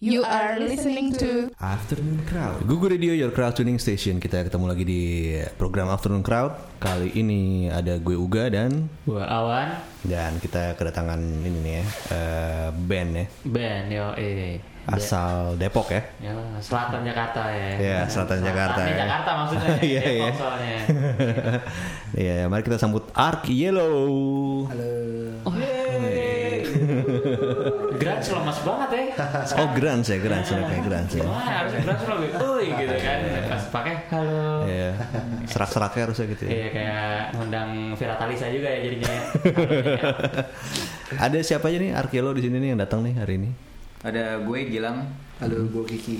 You are listening to Afternoon Crowd. Google Radio Your Crowd Tuning Station. Kita ketemu lagi di program Afternoon Crowd. Kali ini ada gue Uga dan Gua Awan, dan kita kedatangan ini nih ya eh, band ya Ben, yo eh. asal Depok ya. Ya, selatan Jakarta ya. Iya, selatan Jakarta Selatan ya. Jakarta maksudnya. Iya, Depok iya. Iya, mari kita sambut Ark Yellow. Grunge lemas banget ya. Oh, Grans ya, Grans ya, kayak Grans ya. Wah, harusnya grunge lo gue, "Uy," gitu kan. Pas pakai halo. Iya, serak-seraknya harusnya gitu ya. Iya kayak ngundang Vira Talisa juga ya jadinya. Ada siapa aja nih Ark Yellow di sini nih yang datang nih hari ini? Ada gue Gilang, Halo, gue Kiki.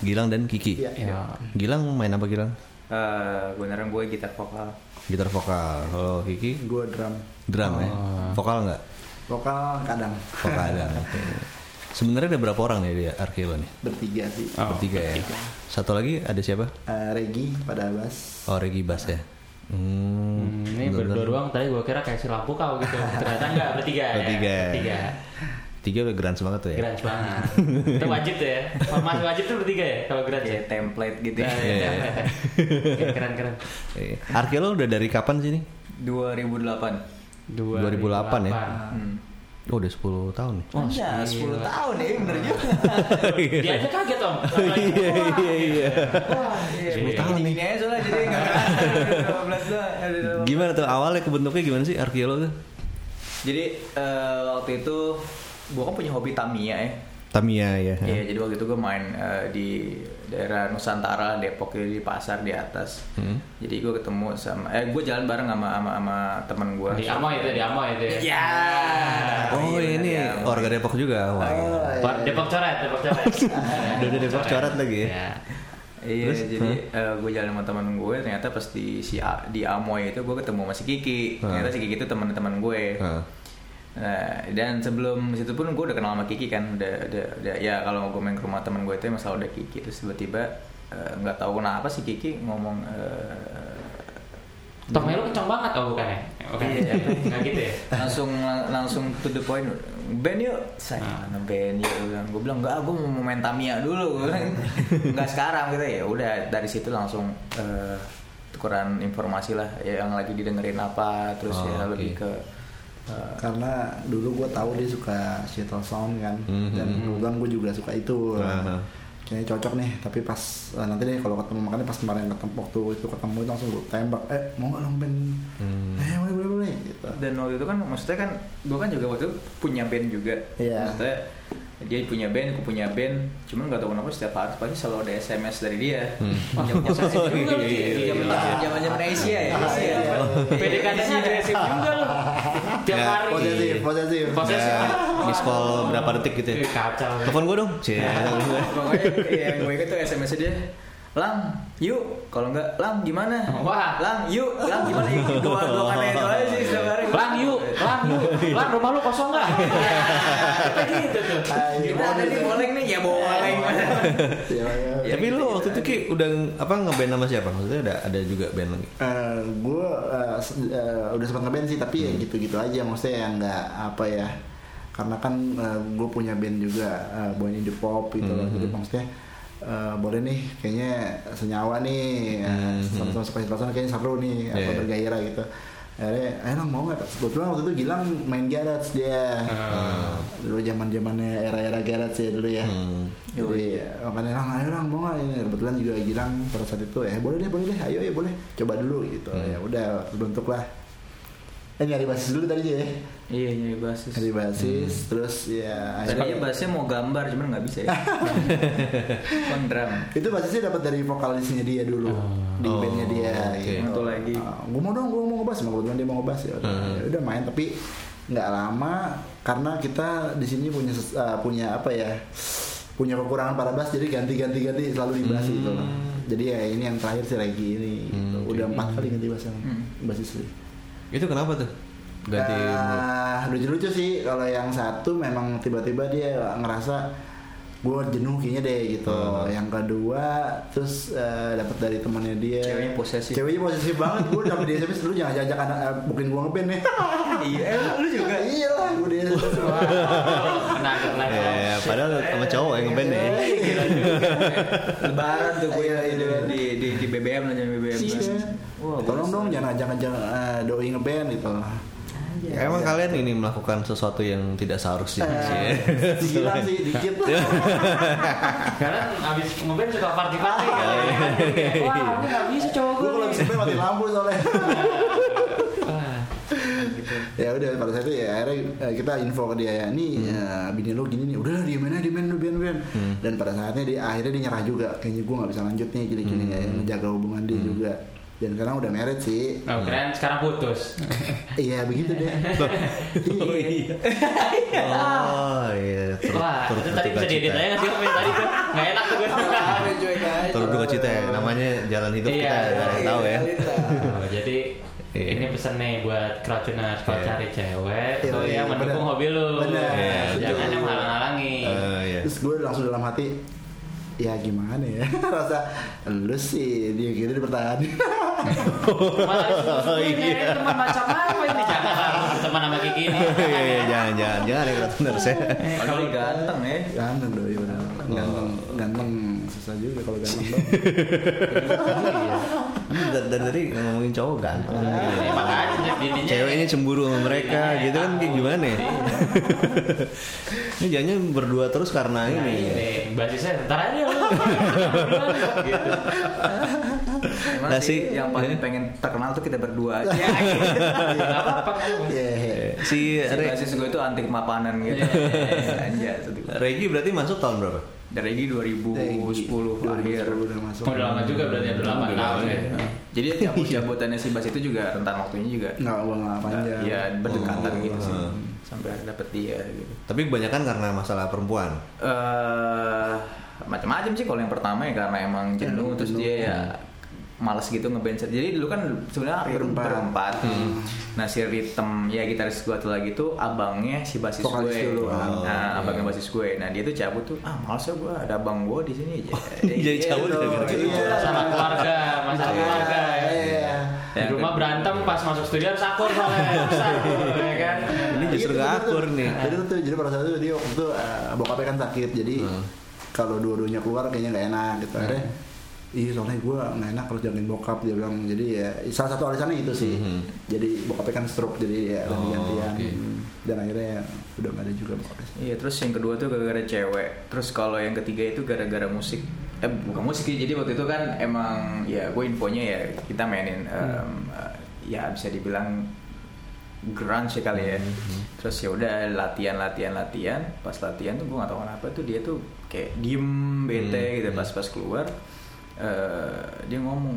Gilang dan Kiki. Iya. Ya. Gilang main apa Gilang? eh beneran gue gitar vokal. Gitar vokal. Kalau Kiki Gue drum. drum ya. Vokal nggak? Vokal kadang Vokal ada. Oke. Sebenarnya ada berapa orang nih di Arkelo nih? bertiga sih. Oh, Bertiga ya. Satu lagi ada siapa? Eh, Regi pada bass. Oh Regi Bas ya. Hmm. Hmm, ini berdua doang tadi gua kira kayak si lampu kau gitu. Ternyata enggak bertiga ya. Bertiga. Bertiga. Tiga udah grunge banget tuh ya. Grunge banget. Itu wajib tuh ya. Formasi wajib tuh bertiga ya kalau grunge ya. Template gitu Nah, ya. iya. Oke, keren keren. Iya. Arkelo udah dari kapan sih nih? 2008. 2008 ya? Hmm. Oh udah 10 tahun nih. Oh, ya, 10 tahun ya, bener juga. Dia aja kaget om. Iya iya iya. Wah, iya. 10 tahun nih. Ini aja soalnya jadi enggak kerasa. 12 doang. Aduh. Gimana tuh awalnya kebentuknya gimana sih Arkelo tuh? Jadi eh, waktu itu gue kan punya hobi Tamiya ya. Tamiya ya. Iya, jadi waktu itu gue main eh, di daerah Nusantara, Depok ya, di pasar di atas. Hmm. Jadi gue ketemu sama, eh gue jalan bareng sama sama, sama temen gue. Di Amoy itu di Amoy itu. ya. Ya. Oh ini iya, warga Depok juga. Wah. Pak, Depok coret, Depok coret. Udah udah Depok coret lagi ya. Ya. Iya, Terus, jadi gue jalan sama temen gue, ternyata pas di si A- di Amoy itu gue ketemu sama si Kiki. Hmm. Ternyata si Kiki itu teman-teman gue. Heeh. Nah, dan sebelum situ pun gue udah kenal sama Kiki kan, udah, udah, udah ya kalau gue main ke rumah temen gue itu masalah udah Kiki terus tiba-tiba eh, nggak tahu kenapa si Kiki ngomong eh, Tok kencang banget oh bukan ya? Oke. Iya. Enggak gitu ya. langsung langsung to the point band yuk saya Ah. mana band yuk gue bilang gue bilang enggak gue mau main Tamiya dulu nggak sekarang gitu ya udah dari situ langsung eh, tukeran informasi lah ya, yang lagi didengerin apa terus Oh, ya oke. lebih ke Karena dulu gue tahu dia suka shuttle sound kan, Mhm. dan kebetulan gue juga suka itu. Aha. Kayaknya cocok nih, tapi pas eh, nanti deh kalau ketemu makanya pas kemarin ketemu waktu itu ketemu itu langsung gue tembak, eh mau nggak dong band? Hmm. Eh boleh boleh boleh gitu. dan waktu itu kan maksudnya kan gue kan juga waktu itu punya band juga Iya. maksudnya dia punya band, aku punya band, cuman nggak tahu kenapa setiap hari pasti selalu ada SMS dari dia. Hmm. Posesif Oh, juga iya, lu, iya, Ci. iya, Zaman zaman zaman Asia ya. Asia. PDKT-nya agresif juga loh. Tiap hari. Posesif, posesif. Posesif. Miss call berapa detik gitu ya? Kacau. Telepon gue dong. Cie. Pokoknya yang gue inget tuh SMS dia. Lang, yuk. Kalau enggak, Lang gimana? Wah. Lang, yuk. Lang gimana? Yuk. Dua dua kata itu aja sih setiap hari. Lang yuk, lang yuk, lang rumah lu kosong nggak? Gitu tuh. Kita ada di boleng nih, ya boleng. Ya, ya. Ya, Tapi gitu lu aja. waktu itu Ki udah apa ngeband sama siapa? Maksudnya ada ada juga band lagi. Eh, gue eh, eh, udah sempat ngeband sih tapi ya gitu-gitu aja maksudnya yang nggak apa ya karena kan gue punya band juga uh, band indie pop gitu loh Hmm. jadi maksudnya eh, boleh nih kayaknya senyawa nih eh, Hmm. sama-sama suka situasi kayaknya seru nih apa Yeah. bergairah gitu akhirnya eh Lang, mau nggak kebetulan waktu itu Gilang main garage dia Ah. dulu zaman zamannya era-era garage ya dulu ya Hmm. jadi makanya Lang, ayo Lang mau nggak ini kebetulan juga Gilang pada saat itu eh boleh deh boleh deh ayo ya boleh coba dulu gitu Hmm. ya udah terbentuk lah eh nyari basis dulu tadi ya Iya, nyari basis. nyari basis Hmm. terus ya Tadinya bassnya mau gambar, cuman nggak bisa ya. Kon drum. itu basisnya dapat dari vokalisnya dia dulu di Oh, bandnya dia oke. gitu. Satu lagi. gue mau dong gue mau ngebas mau kebetulan dia mau ngebas ya udah Hmm. Ya udah main tapi nggak lama karena kita di sini punya uh, punya apa ya punya kekurangan pada bass jadi ganti ganti ganti selalu di bass Hmm. gitu loh jadi ya ini yang terakhir sih lagi ini gitu. Hmm, oke. udah empat kali ganti bass yang Hmm. basis sih Itu kenapa tuh? Ganti. Ah, lucu-lucu sih kalau yang satu memang tiba-tiba dia ngerasa gue jenuh kayaknya deh gitu. Hmm. Yang kedua terus eh, dapat dari temannya dia. Ceweknya posesif. Ceweknya posesif banget. Gue dapat di SMS dulu jangan ajak anak eh, bukin gue ngeband nih. Iya, eh, lu juga. Iya lah gue di SMS. Nah, padahal sama cowok yang ngeband ya. Lebaran tuh gue Iya, iya. di, di di BBM nanya BBM. Iya. Wah, Tolong dong jangan jangan jangan eh, doi ngeband gitu. Emang kalian ini melakukan sesuatu yang tidak seharusnya sih. ya? Eh, Gila sih dikit. Karena abis ngeband suka party-party kan. Wah, aku nggak bisa cowok Gue kalau bisa mati lampu soalnya. Ya udah pada saat itu ya akhirnya eh, kita info ke dia ya nih ya, bini lo gini nih udah lah diemin aja diemin dulu diemin dan pada saatnya dia akhirnya dia nyerah juga kayaknya gue nggak bisa lanjut nih gini gini ya menjaga hubungan dia juga dan sekarang udah married sih Oh, keren sekarang putus. iya begitu deh Oh iya. Oh iya. Turut, Wah, turut itu tadi berduka bisa diedit cita. aja sih komen tadi tuh? Nggak enak tuh gue. Turut berduka cita ya. Namanya jalan hidup Iya, kita nggak ada yang tahu ya. Oh, jadi Iya. ini pesan nih buat crowdtuners kalau Iya. cari cewek Iya, tuh iya, yang mendukung benar. hobi lu. Iya, Jangan yang menghalang-halangi. Eh, iya. terus gue langsung dalam hati ya gimana ya rasa lu sih dia gitu dipertahankan Oh, iya. teman macam apa ini jangan teman sama Kiki ini. Iya iya jangan jangan jangan ya. Eh, Kalau ganteng ya. ganteng doi benar ganteng ganteng susah juga kalau ganteng dong dari, dari tadi ngomongin cowok ganteng. ini makanya bininya Ceweknya cemburu sama mereka gitu kan kayak gimana ya? ini jangan berdua terus karena Nah, ini. ini basisnya ntar aja gitu. Emang Nah, sih sih, yang paling eh. pengen terkenal tuh kita berdua aja. Ya, apa-apa. Iya, iya. Si Si Re- basis gue itu anti kemapanan gitu. Iya. Regi berarti masuk tahun berapa? Dari ini 2010 akhir. 2010 udah masuk Udah lama juga berarti udah lama tahun ya. Jadi cabut-cabutannya si Bas itu juga rentang waktunya juga nggak nggak panjang ya berdekatan Oh. gitu sih. Hmm. Sampai dapet dia gitu. Tapi kebanyakan karena masalah perempuan. eh macam-macam sih kalau yang pertama ya karena emang jenuh terus dia ya malas gitu ngeband jadi dulu kan sebenarnya Berempat. berempat, nah si Ritem ya gitaris gue tuh lagi tuh abangnya si basis Vokalis gue dulu. Oh, nah abangnya basis gue nah dia tuh cabut tuh ah males ya gue ada abang gue di sini aja Jadi cabut gitu. Iya. Sama keluarga, masalah keluarga ya. Iya. Di rumah berantem pas masuk studio harus akur soalnya ya kan. Ini justru Gitu, gak gitu. akur nih. Jadi tuh jadi pada saat itu dia waktu itu eh, bokapnya kan sakit jadi Hmm. kalau dua-duanya keluar kayaknya nggak enak gitu akhirnya Iya soalnya gue nggak enak kalau jagain bokap dia bilang. Jadi ya salah satu alasannya itu sih. Mhm. jadi bokapnya kan stroke jadi ya Oh, ganti-gantian oke. dan akhirnya udah nggak ada juga bokapnya. Iya terus yang kedua tuh gara-gara cewek. Terus kalau yang ketiga itu gara-gara musik. Eh bukan musik sih, jadi waktu itu kan emang Ya gue infonya ya kita mainin em, eh, Ya bisa dibilang grunge ya kali ya. Terus ya udah latihan latihan latihan Pas latihan tuh gue gak tau kenapa tuh dia tuh kayak diem bete Hmm, gitu. hmm. Pas pas keluar eh, Dia ngomong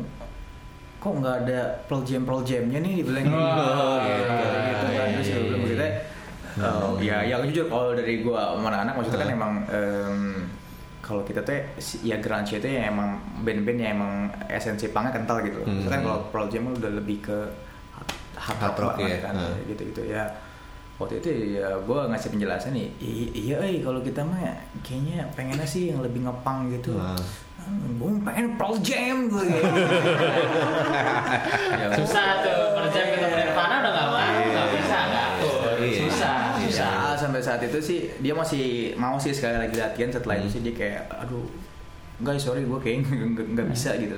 kok nggak ada pearl jam pearl jamnya nih dibilang gitu, Oh, gitu, iya, gitu kan terus iya, gue iya. Oh, ya, ya jujur kalau dari gua sama anak-anak maksudnya kan emang em, kalau kita tuh ya grunge itu ya emang band-band yang emang esensi punknya kental gitu. Hmm. Maksudnya kan kalau Pearl Jam udah lebih ke hard, Hard rock ya, kan hmm. gitu-gitu ya. Waktu itu ya gua ngasih penjelasan nih, "I- iya eh kalau kita mah kayaknya pengennya sih yang lebih ngepang gitu. Hmm. Gue pengen Pearl Jam gue gitu. Ya, Susah tuh perjam kita Nirvana udah nggak mau, nggak bisa akur. Iya. Susah, susah. Ya, sampai saat itu sih dia masih mau sih sekali lagi latihan setelah itu sih dia kayak aduh guys sorry gue kayak nggak bisa gitu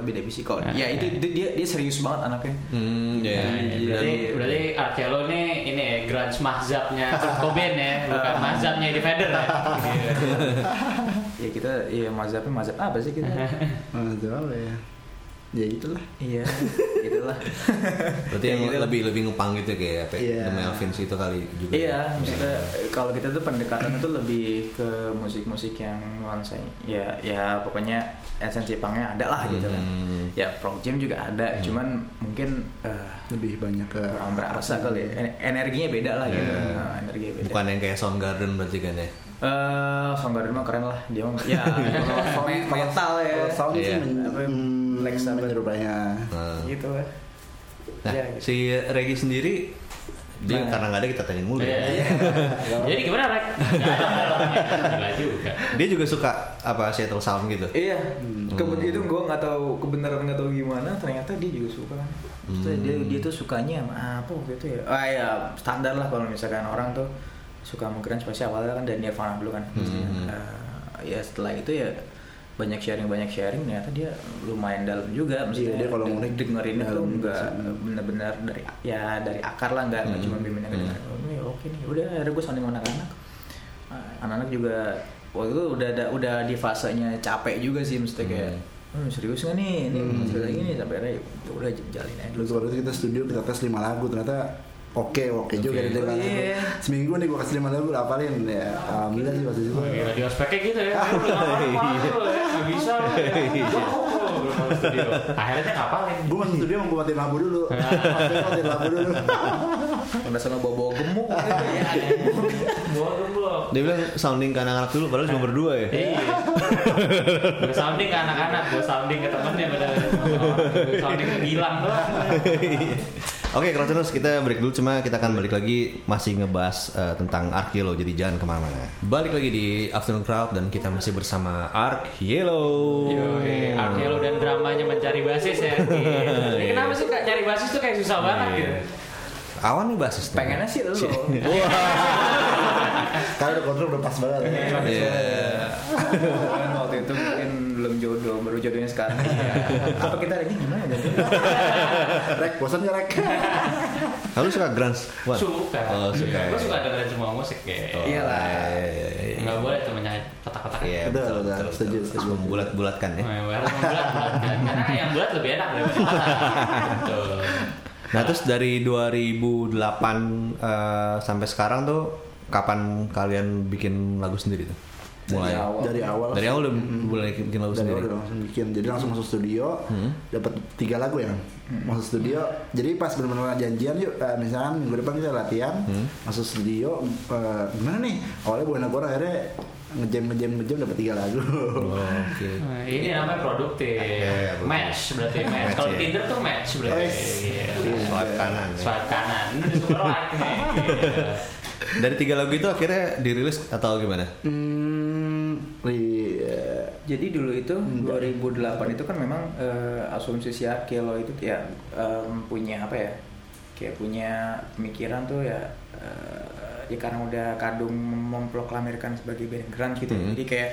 beda visi kok ya itu, itu dia dia serius banget anaknya Hmm, ya. Nah, Dan- berarti berarti Arkelo nih ini ya grunge mahzabnya Kurt Cobain ya, bukan mahzabnya Eddie Vedder ya. Iya. ya kita ya mazhabnya mazhab apa sih kita itu apa ya ya itulah iya gitulah Berarti Ya, yang gitu. lebih lebih ngepang gitu kayak apa? Iya. The Melvins itu kali juga. Iya, maksudnya kalau kita tuh pendekatan itu lebih ke musik-musik yang nuansa ya ya pokoknya esensi punknya ada lah gitu kan. Hmm. Ya Pro Jam juga ada, cuman mungkin eh, lebih banyak ke kurang berasa kali ya. En- Energinya beda lah gitu. Iya. Nah, energinya beda. Bukan yang kayak Soundgarden berarti kan ya? Eh, Soundgarden mah keren lah. Dia mah ya kalau me- metal ya. sound sih Iya. men- Apa, hmm, Black Sabbath. menyerupainya Nah. Gitu lah. Nah, Ya, gitu. si Regi sendiri dia Nah. karena nggak ada kita tanyain mulu. Iya, ya. iya. Jadi gimana Rek? Juga. Dia juga suka apa Seattle Sound gitu. Iya, Hmm. kemudian itu gue nggak tahu kebenaran nggak tahu gimana. Ternyata dia juga suka. Hmm. dia dia tuh sukanya sama apa waktu itu ya? Ah ya standar lah kalau misalkan orang tuh suka sama grunge pasti awalnya kan dari Nirvana dulu kan Hmm. Eh, ya setelah itu ya banyak sharing banyak sharing ternyata dia lumayan dalam juga maksudnya Iya, dia kalau ngulik dengerin itu enggak benar-benar dari ya dari akar lah nggak nggak Hmm. cuma bimbingan Hmm. oh, ini oke nih udah akhirnya gue sounding anak-anak Ah, anak-anak juga waktu itu udah ada udah di fasenya capek juga sih mesti kayak Hmm. "Hmm, serius nggak nih ini Hmm. gini sampai akhirnya ya udah jalin aja Dulu dulu waktu itu kita studio kita tes 5 lagu ternyata oke oke juga dari lima lagu. iya. Seminggu nih gua kasih 5 lagu lu hafalin ya. Alhamdulillah sih waktu itu. Iya, di ospeknya gitu ya. Nggak bisa ya. Oh, belum masuk studio. Akhirnya ngapalin. Gue masuk studio mau gua matiin lampu dulu. Matiin matiin lampu dulu. udah sama bawa gemuk gitu ya Bawa gemblok. Dia bilang sounding ke anak-anak dulu padahal cuma berdua ya. Iya. Gue sounding ke anak-anak, gue sounding ke temennya padahal. Gue sounding ke Gilang doang. Oke, Crowdtuners kita break dulu cuma kita akan balik lagi masih ngebahas eh, tentang Ark Yellow jadi jangan ke mana-mana. Balik lagi di Afternoon Crowd dan kita masih bersama Ark Yellow. Yoi, Arkelo dan dramanya mencari basis ya. Gila. Ini kenapa sih kak cari basis tuh kayak susah banget gitu? Awan nih basis. pengennya sih lo Karena udah kontrol udah pas banget. Iya. kan waktu itu mungkin belum jodoh baru jodohnya sekarang apa kita lagi gimana ya Rek, bosan ya Rek? Kamu suka grunge? Suka. Oh, suka. Gue suka dengerin semua musik kayak. Oh, Iyalah. iya, iya, iya. Nggak boleh tuh menyanyi kotak-kotak. Iya, betul, betul, setuju, betul. setuju. Membulat-bulatkan ya. Karena yang bulat lebih enak daripada. Betul. Nah, terus dari 2008 eh, sampai sekarang tuh kapan kalian bikin lagu sendiri tuh? Mulai. Dari awal. Dari awal. Dari awal udah mulai bikin lagu dari sendiri. awal udah langsung bikin jadi langsung masuk studio Hmm. dapat tiga lagu ya masuk studio jadi pas benar-benar janjian yuk eh, misalkan minggu depan kita latihan Hmm. masuk studio eh, gimana nih awalnya bukan lagu akhirnya ngejam ngejam ngejam dapat tiga lagu Oh, Oke. Nah, ini namanya produktif. Iya, produktif. match berarti match. Match, Kalau iya. Tinder tuh match berarti. Yes. Iya. Swipe kanan. ya. Swipe kanan. Ini. Iya. Dari tiga lagu itu akhirnya dirilis atau gimana? hmm, Jadi dulu itu Enggak. 2008 itu kan memang eh, asumsi si Arkelo itu ya em, punya apa ya? Kayak punya pemikiran tuh ya eh, ya karena udah kadung memproklamirkan sebagai band grunge gitu. Hmm. Jadi kayak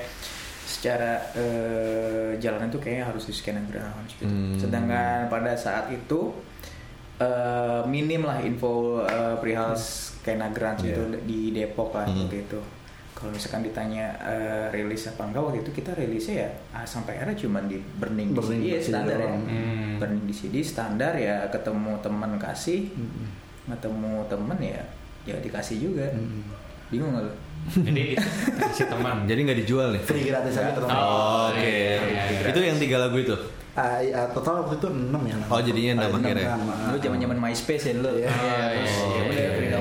secara eh, jalan itu kayaknya harus di scan grunge gitu. Hmm. Sedangkan pada saat itu eh, minim lah info eh, perihal skena grunge Iya. itu di Depok lah Hmm. gitu. Kalau misalkan ditanya eh, rilis apa enggak waktu itu kita rilisnya ya ah, sampai akhirnya cuma di burning, Burning di CD CD standar ya. Hmm. Burning di CD standar ya ketemu teman kasih, hmm, ketemu temen ya ya dikasih juga. hmm. Bingung nggak lo? Jadi si teman. Jadi nggak dijual nih? free gratis aja terus Oh, Oke. iya, iya, iya. Itu yang tiga lagu itu. Ah, iya, total waktu itu 6 ya Oh, jadinya enam Ah, akhirnya. enam, enam. Lu zaman zaman MySpace ya dulu. Iya.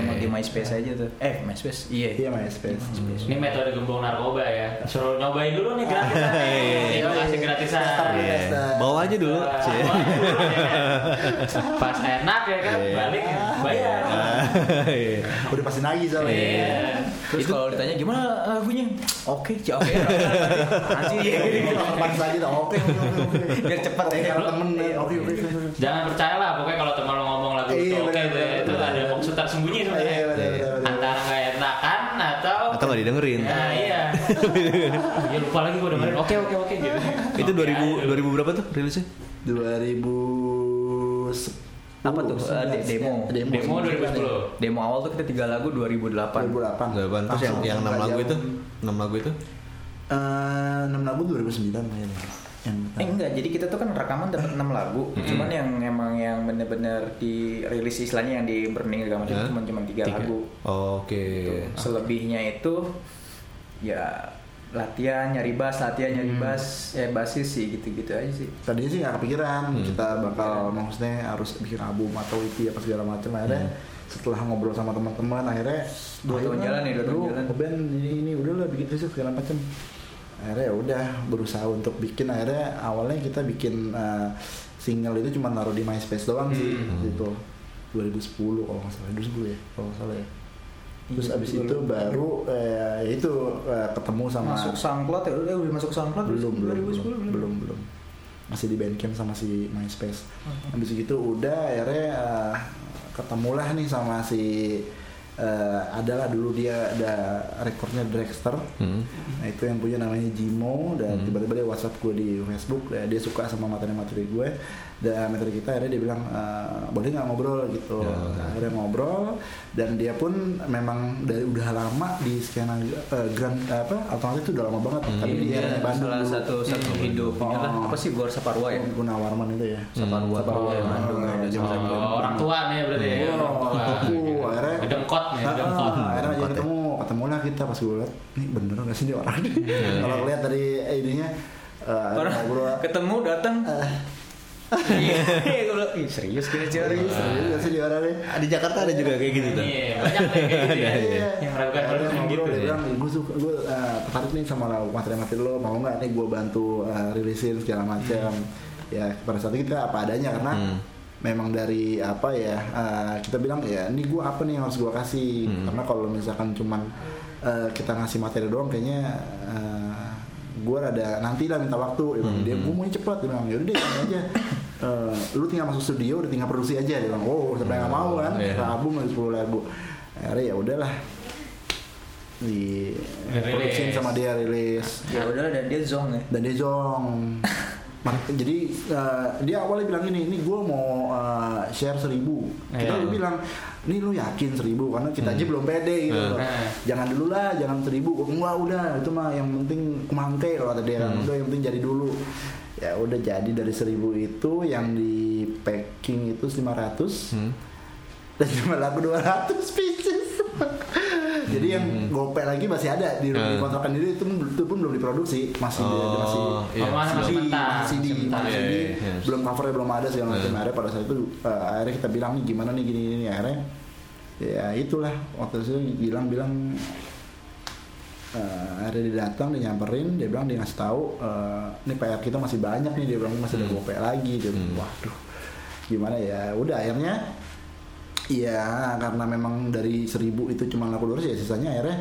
Iya, iya. Ya iya. MySpace aja tuh. Eh, MySpace. Iya. iya MySpace Ini metode gembong narkoba ya. Suruh nyobain dulu nih gratisan nih. Iya. Ini kasih gratisan. Iya. Tester. Bawa aja dulu. Pas enak ya kan, balik bayar. Iya. udah pasti nagih soalnya. Terus kalau ditanya gimana lagunya? Oke, ya oke. Anjir. Pas lagi oke. Biar cepat ya. kalau temen oke oke. Jangan percaya lah, pokoknya kalau teman lo ngomong lagu itu oke didengerin. Ya, iya. ya lupa lagi gue dengerin. Oke oke oke gitu. Itu Oke, 2000 ayo. 2000 berapa tuh rilisnya? 2010 Apa tuh? De- demo. demo Demo 2010. Demo awal tuh kita tiga lagu 2008. 2008 Delapan. Terus yang yang enam lagu itu? Enam lagu itu? eh 6 lagu 2009 kayaknya Eh enggak, jadi kita tuh kan rekaman dapat 6 lagu. Cuman yang emang yang bener-bener dirilis istilahnya yang di burning segala macam Hah? cuma cuma 3 lagu. Oke. Tuh. Selebihnya itu ya latihan nyari bass, latihan nyari bass, eh basis sih gitu-gitu aja sih. tadinya sih nggak kepikiran Hmm. kita bakal maksudnya harus bikin album atau EP apa segala macam akhirnya setelah ngobrol sama teman-teman akhirnya Dua tahun jalan ya, dua tahun lu jalan." ngeband ini ini udah lah bikin riset segala macam akhirnya ya udah berusaha untuk bikin. Akhirnya awalnya kita bikin uh, single itu cuma naruh di MySpace doang sih Hmm. gitu 2010 kalau nggak salah 2010 ya kalau nggak salah ya. Terus Iya, abis betul. itu baru eh, ya itu eh, ketemu sama masuk SoundCloud ya? Udah udah masuk SoundCloud belum belum 2010 belum? belum belum. Masih di Bandcamp sama si MySpace. Hmm. habis gitu udah akhirnya uh, ketemulah nih sama si eh, adalah dulu dia ada rekornya Dragster. Hmm. nah itu yang punya namanya Jimo dan tiba-tiba dia WhatsApp gue di Facebook ya, dia suka sama materi-materi gue dan materi kita akhirnya dia bilang "Eh, boleh nggak ngobrol? gitu. Ya. akhirnya ngobrol dan dia pun memang dari udah lama di skena eh, grand apa alternatif itu udah lama banget. Tapi di Iya, eranya Bandung salah dulu. satu satu hidup. Oh. lah apa sih Gor Saparwa ya? Gunawarman itu ya. Saparwa. Saparwa ya, Bandung ya, Oh, Oh, tua nih berarti ya. Oh, Gedengkot nih, Ah, akhirnya aja ya. ketemu ketemu lah kita pas gue liat nih bener gak sih ini orang kalau lihat dari ininya eh, orang ngobrol ketemu datang Iya, gue bilang, "Ih, serius kira serius serius gak sih di orang nih Ah, Di Jakarta ada juga kayak gitu tuh. Iya, banyak kayak gitu ya. Iya. Yang meragukan meragukan ngobrol, gitu. dia ya. bilang gue suka gue eh, tertarik nih sama materi-materi lo mau nggak nih gue bantu eh, rilisin segala macam ya pada saat itu kita apa adanya karena Hmm. Memang dari apa ya eh, kita bilang ya ini gue apa nih yang harus gue kasih. Hmm. karena kalau misalkan cuman eh, kita ngasih materi doang kayaknya gue rada nanti lah minta waktu. Dia bilang, dia gue mau cepet dia bilang yaudah deh ini aja. Eh, lu tinggal masuk studio udah tinggal produksi aja. Dia bilang oh siapa yang nggak mau kan? Iya. album lagi sepuluh lagu akhirnya ya udahlah. Di produksi sama dia rilis ya udah dan dia zong ya. Dan dia jong Mak- jadi eh, dia awalnya bilang ini ini gue mau eh, share seribu kita Iya. udah bilang ini lu yakin seribu karena kita aja belum pede gitu Hmm. Hmm. jangan dulu lah jangan seribu Gua, enggak udah itu mah yang penting kemangke kalau dia kan Hmm. udah yang penting jadi dulu ya udah jadi dari seribu itu yang di packing itu 500 Hmm. dan cuma lagu 200 pieces jadi yang gope lagi masih ada di rumah Hmm. kontrakan itu, itu pun, itu pun belum diproduksi masih di- Oh, masih iya. Oh, masih masih mentah, masih di masih di iya, iya. belum covernya belum ada segala macam Hmm. akhirnya pada saat itu eh, akhirnya kita bilang nih gimana nih gini gini akhirnya ya itulah waktu itu bilang bilang eh, akhirnya dia datang dia nyamperin dia bilang dia ngasih tahu eh, ini PR kita masih banyak nih dia bilang masih ada Hmm. gope lagi dia bilang, Hmm. waduh gimana ya udah akhirnya Iya, karena memang dari seribu itu cuma laku 200 ya sisanya akhirnya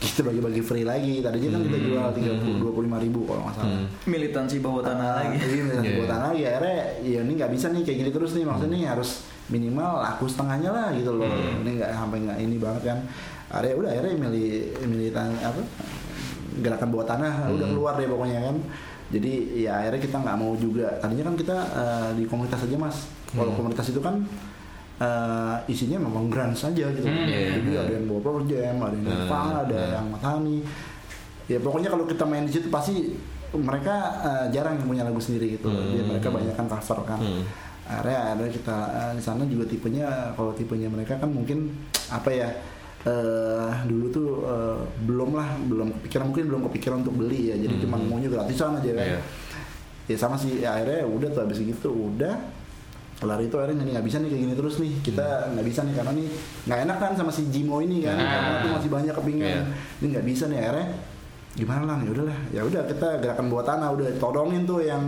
kita bagi-bagi free lagi. Tadinya kan kita Hmm, jual tiga puluh hmm. dua puluh lima ribu kalau nggak salah. Hmm. militansi bawah tanah Ah, lagi Iya, militansi Iya. bawah tanah lagi. Akhirnya ya ini nggak bisa nih kayak gini terus nih. Maksudnya nih harus minimal laku setengahnya lah gitu loh. Hmm. Ini nggak sampai nggak ini banget kan. Akhirnya udah akhirnya milih militan apa gerakan bawah tanah udah Hmm. keluar deh pokoknya kan. Jadi ya akhirnya kita nggak mau juga. Tadinya kan kita eh, di komunitas aja mas. Kalau Hmm. komunitas itu kan eh, isinya memang grunge aja gitu. Hmm, iya, Jadi iya. ada yang bawa Pearl Jam, ada yang Hmm, Nirvana, ada hmm. yang Matani. Ya pokoknya kalau kita main di situ pasti mereka eh, jarang yang punya lagu sendiri gitu. Hmm. Dia mereka banyak kan cover kan. Hmm. Ada kita eh, di sana juga tipenya kalau tipenya mereka kan mungkin apa ya eh dulu tuh eh, belum lah belum kepikiran mungkin belum kepikiran untuk beli ya jadi Hmm. cuma maunya gratisan aja kan Iya. ya sama sih ya, akhirnya udah tuh habis gitu udah kelar itu akhirnya nggak bisa nih kayak gini terus nih. Kita nggak bisa nih karena nih nggak enak kan sama si Jimo ini kan. Ah. karena tuh masih banyak kepingin Iya. ini nggak bisa nih akhirnya gimana lah ya udahlah. Ya udah kita gerakan bawah tanah udah todongin tuh yang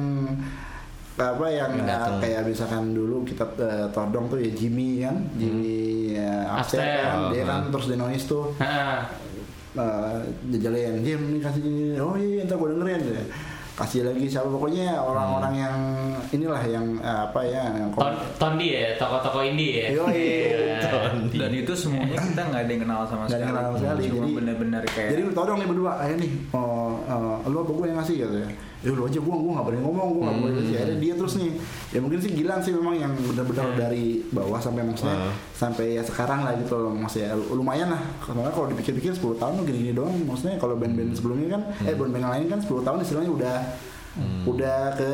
apa yang eh, kayak misalkan dulu kita eh, todong tuh ya Jimmy kan. Jimmy uh, Upstairs. kan dia Oh, kan ah. terus dia noise tuh. Uh, jajalin Jim nih kasih oh iya ntar gue dengerin. Deh kasih lagi siapa pokoknya orang-orang yang inilah yang uh, apa ya yang Ton Tondi ya, toko-toko indie ya. Yoi. Iya. dan itu semuanya kita nggak ada yang kenal sama ada sekali yang kenal sama sekali, cuma jadi- bener-bener kayak jadi lu tau dong nih berdua ayo nih oh, uh, lu apa gue yang ngasih gitu ya ya lu aja gue gue nggak berani ngomong gue nggak boleh ngasih. Akhirnya dia terus nih ya mungkin sih Gilang sih memang yang benar-benar dari bawah sampai maksudnya Ah. sampai ya sekarang lah gitu loh maksudnya. Lumayan lah. Karena kalau dipikir-pikir 10 tahun gini-gini doang maksudnya kalau band-band sebelumnya kan eh band-band yang lain kan 10 tahun istilahnya udah udah ke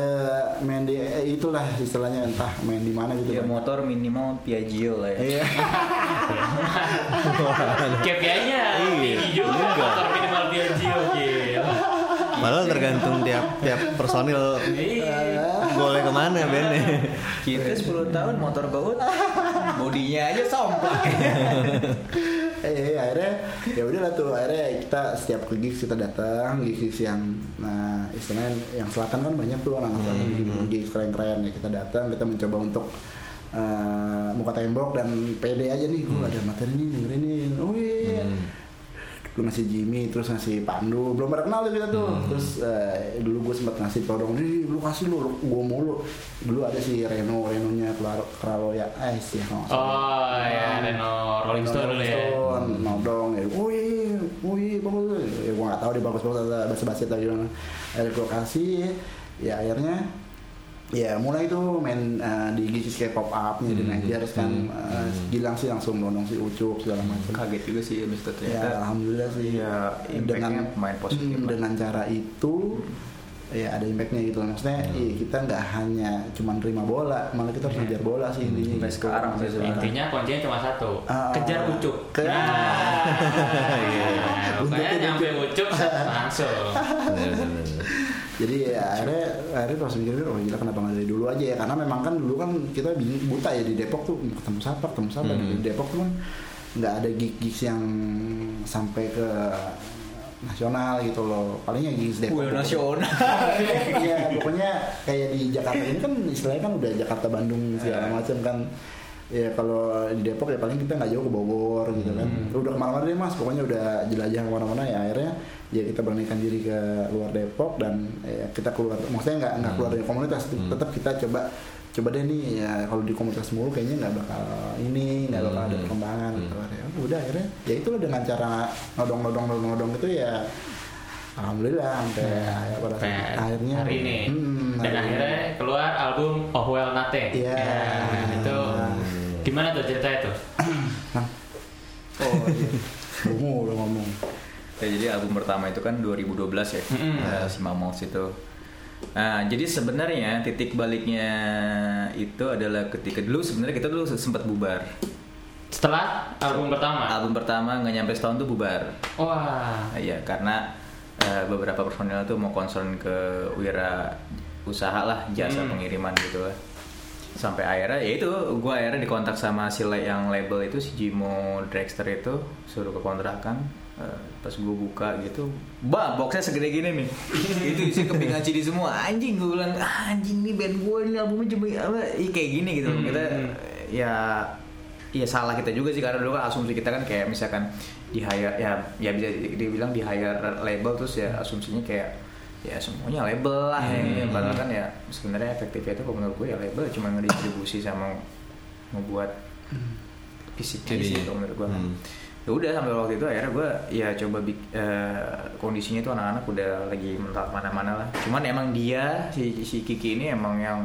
main di eh, itulah istilahnya entah main di mana gitu ya kan. motor minimal Piaggio lah ya Iya. KPI-nya tinggi juga. Motor minimal Piaggio gila. Padahal tergantung tiap tiap personil Iya. boleh ke mana bandnya. kita 10 tahun motor baut bodinya aja somplak eh eh, akhirnya ya udah lah tuh akhirnya kita setiap ke gigs kita datang gigs yang nah istilahnya yang selatan kan banyak tuh orang selatan bikin gigs keren-keren ya kita datang kita mencoba untuk eh, muka tembok dan pede aja nih gue ada materi nih dengerin nih. Oh iya. Hmm. Lu ngasih Jimmy terus ngasih Pandu belum pernah kenal tuh kita tuh terus eh, dulu gue sempat ngasih todong nih lu kasih lu gue mulu dulu ada si Reno Renonya Klaro Kralo ya nggak salah. Oh ya, Reno Rolling Stone dulu ya. Stone, nodong ya, wih, wih, bagus, ya gue nggak tahu dia bagus bagus atau basa basi atau gimana. Akhirnya gue kasih, ya akhirnya ya mulai tuh main uh, di gigs kayak pop upnya di Nigers kan uh, Gilang sih langsung nodong si Ucup segala macam. kaget juga sih abis itu Ya ternyata alhamdulillah sih ya impactnya pemain positif Hmm, dengan cara itu ya ada impactnya gitu maksudnya iya, kita nggak hanya cuma nerima bola malah kita harus ngejar bola sih intinya gitu. sekarang sih sebenarnya. Intinya kuncinya cuma satu, Ah. kejar ucup. Ke- Nah, pokoknya nyampe ucup langsung. Bener-bener. jadi ya akhirnya akhirnya pas mikir oh gila kenapa nggak dari dulu aja ya karena memang kan dulu kan kita buta ya di Depok tuh ketemu siapa ketemu siapa Hmm. di Depok tuh kan nggak ada gig gigs yang sampai ke nasional gitu loh palingnya gigs Depok Wih, nasional. Iya, pokoknya kayak di Jakarta ini kan istilahnya kan udah Jakarta Bandung segala macam kan. Ya kalau di Depok ya paling kita nggak jauh ke Bogor gitu kan. Udah ke mana-mana deh mas, pokoknya udah jelajah ke mana-mana ya akhirnya ya kita beranikan diri ke luar Depok dan ya, kita keluar. Maksudnya nggak nggak keluar dari komunitas, tetap kita coba coba deh nih ya kalau di komunitas mulu kayaknya nggak bakal ini nggak bakal ada Hmm. perkembangan Hmm. gitu. Ya udah akhirnya ya itulah dengan cara nodong nodong nodong nodong itu ya Alhamdulillah sampai ya, pada Sampai akhirnya hari ini. Hmm, Dan hari akhirnya keluar album Oh Well Nothing. Iya. Ya, itu gimana tuh ceritanya tuh? Hah? oh iya Bungu udah ngomong Ya, jadi album pertama itu kan 2012 ya, Mm-mm. eh, si Mamos itu. Nah, jadi sebenarnya titik baliknya itu adalah ketika dulu sebenarnya kita dulu sempat bubar. Setelah album pertama. Album pertama nggak nyampe setahun tuh bubar. Wah. Iya, karena eh, beberapa personil tuh mau concern ke wira usaha lah, jasa Hmm. pengiriman gitu lah. Sampai akhirnya ya itu gue akhirnya dikontak sama si yang label itu si Jimo Dragster itu suruh ke kontrakan Eh, pas gue buka gitu bah boxnya segede gini nih. Itu isi kepingan CD semua. Anjing gue bilang "Ah, anjing nih band gue ini albumnya cuma apa? Kayak gini gitu. Hmm. kita ya ya salah kita juga sih karena dulu kan asumsi kita kan kayak misalkan di hire ya ya bisa dibilang di hire label terus ya asumsinya kayak ya semuanya label lah ya. Hmm. padahal kan ya sebenarnya efektifnya itu kalau menurut gue ya label cuma ngedistribusi sama membuat fisik Jadi, sih kalau menurut gue kan. hmm. ya udah sampai waktu itu akhirnya gue ya coba bik- eh, kondisinya itu anak-anak udah lagi mental mana-mana lah cuman emang dia si si Kiki ini emang yang